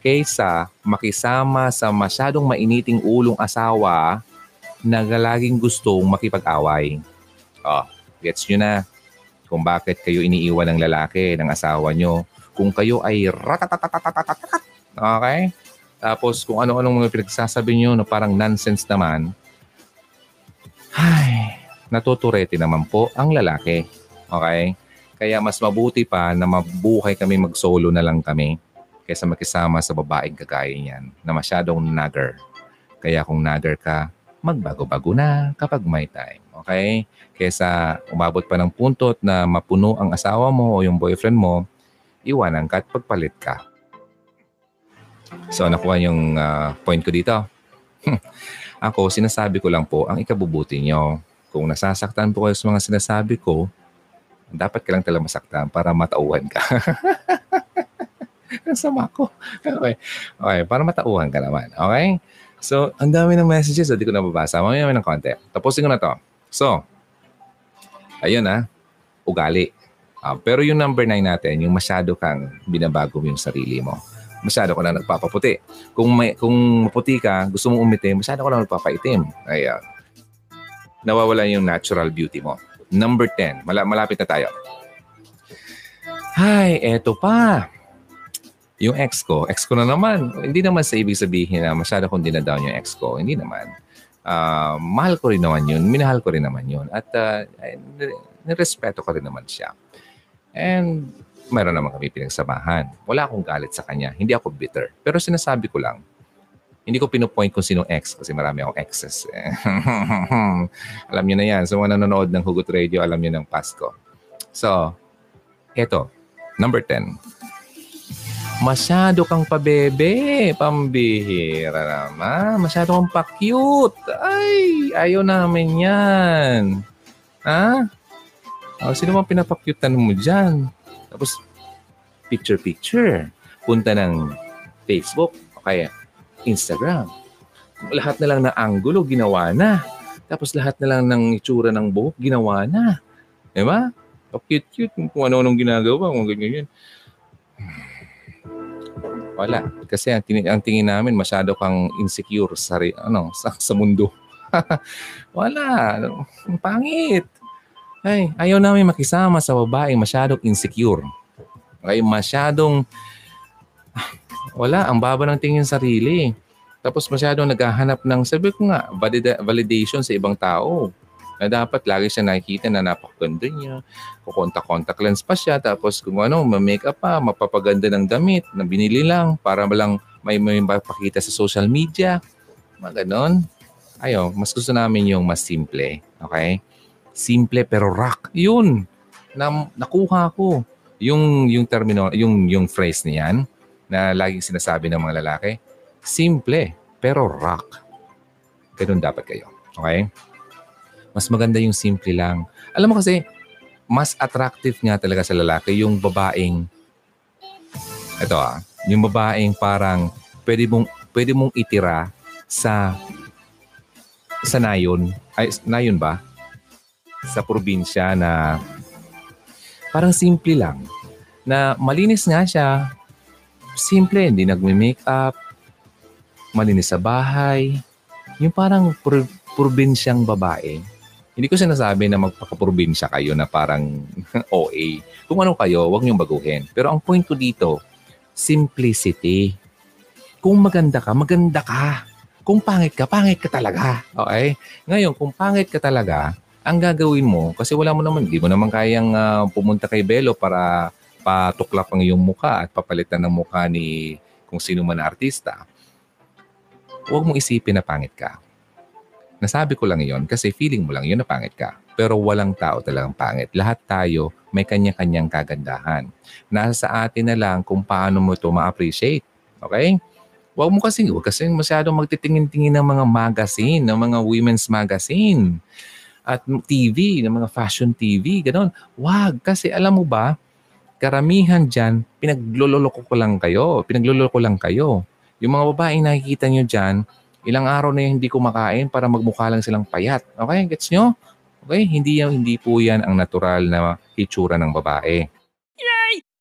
kaysa makisama sa masyadong mainiting ulong asawa na laging gustong makipag-away. Oh, gets nyo na kung bakit kayo iniiwan ng lalaki, ng asawa nyo. Kung kayo ay ratatatatatatat, okay? Tapos kung ano-anong mga pinagsasabi nyo na parang nonsense naman, ay, natuturete naman po ang lalaki. Okay? Kaya mas mabuti pa na mabuhay kami mag-solo na lang kami kaysa makisama sa babaeng kagaya niyan na masyadong nagger. Kaya kung nagger ka, magbago-bago na kapag may time. Okay? Kaysa umabot pa ng puntot na mapuno ang asawa mo o yung boyfriend mo, iwanan ka at pagpalit ka. So nakuha yung uh, point ko dito. Ako, sinasabi ko lang po ang ikabubuti nyo. Kung nasasaktan po kayo sa mga sinasabi ko, dapat ka lang talaga masaktan para matauhan ka. Ang sama ko. Okay. Okay, para matauhan ka naman. Okay? So, ang dami ng messages. Hindi ko nababasa. Mamaya ng konti. Tapusin ko na to. So, ayun ha. Ugali. Uh, pero yung number 9 natin, yung masyado kang binabago yung sarili mo. Masyado ko na nagpapaputi. Kung may kung maputi ka, gusto mong umitim, masyado ko na nagpapaitim. Ayan. Nawawala yung natural beauty mo. Number 10. Mala- malapit na tayo. Ay, eto pa. Yung ex ko. Ex ko na naman. Hindi naman sa ibig sabihin na masyado kong dinadown yung ex ko. Hindi naman. Uh, mahal ko rin naman yun. Minahal ko rin naman yun. At uh, nirespeto ko rin naman siya. And mayroon naman kami pinagsamahan. Wala akong galit sa kanya. Hindi ako bitter. Pero sinasabi ko lang, hindi ko pinupoint kung sinong ex kasi marami akong exes. alam niyo na yan. So, mga nanonood ng Hugot Radio, alam niyo ng Pasko. So, eto, number 10. Masyado kang pabebe, pambihira naman. Masyado kang pa-cute. Ay, ayaw namin yan. Ha? Oh, sino bang pinapakyutan mo dyan? Tapos, picture-picture. Punta ng Facebook. Okay, Instagram. Lahat na lang ng angulo, ginawa na. Tapos lahat na lang ng itsura ng buhok, ginawa na. Di ba? O cute-cute kung ano-anong ginagawa, kung ganyan Wala. Kasi ang, tingin, ang tingin namin, masyado kang insecure sa, ano, sa, sa mundo. Wala. Ang pangit. Ay, ayaw namin makisama sa babaeng masyadong insecure. Ay, masyadong wala, ang baba ng tingin sarili. Tapos masyadong naghahanap ng, sabi ko nga, valida- validation sa ibang tao. Na dapat lagi siya nakikita na napakaganda niya. Kukontak-contact lens pa siya. Tapos kung ano, ma-makeup pa, mapapaganda ng damit na binili lang para lang may may mapakita sa social media. Mga ganon. Ayo, mas gusto namin yung mas simple. Okay? Simple pero rock. Yun. Na, nakuha ko. Yung, yung termino, yung, yung phrase niyan na laging sinasabi ng mga lalaki. Simple pero rock. Ganun dapat kayo. Okay? Mas maganda yung simple lang. Alam mo kasi, mas attractive nga talaga sa lalaki yung babaeng ito ah, yung babaeng parang pwede mong pwede mong itira sa sa nayon. Ay, nayon ba? Sa probinsya na parang simple lang. Na malinis nga siya. Simple, hindi nagme-makeup. Malinis sa bahay. Yung parang pro- probinsyang babae. Hindi ko sinasabi na magpaka-probinsya kayo na parang OA. Kung ano kayo, huwag niyong baguhin. Pero ang point ko dito, simplicity. Kung maganda ka, maganda ka. Kung pangit ka, pangit ka talaga. Okay? Ngayon, kung pangit ka talaga, ang gagawin mo, kasi wala mo naman, hindi mo naman kayang ah, pumunta kay Belo para patuklap ang iyong muka at papalitan ng muka ni kung sino man artista. Huwag mong isipin na pangit ka. Nasabi ko lang yon kasi feeling mo lang yun na pangit ka. Pero walang tao talagang pangit. Lahat tayo may kanya-kanyang kagandahan. Nasa sa atin na lang kung paano mo ito ma-appreciate. Okay? Huwag mo kasi, huwag kasi masyadong magtitingin-tingin ng mga magazine, ng mga women's magazine at TV, ng mga fashion TV, ganon. Wag, kasi alam mo ba, karamihan dyan, pinagloloko ko lang kayo. Pinagloloko lang kayo. Yung mga babaeng nakikita nyo dyan, ilang araw na yung hindi kumakain para magmukha lang silang payat. Okay, gets nyo? Okay, hindi, hindi po yan ang natural na hitsura ng babae.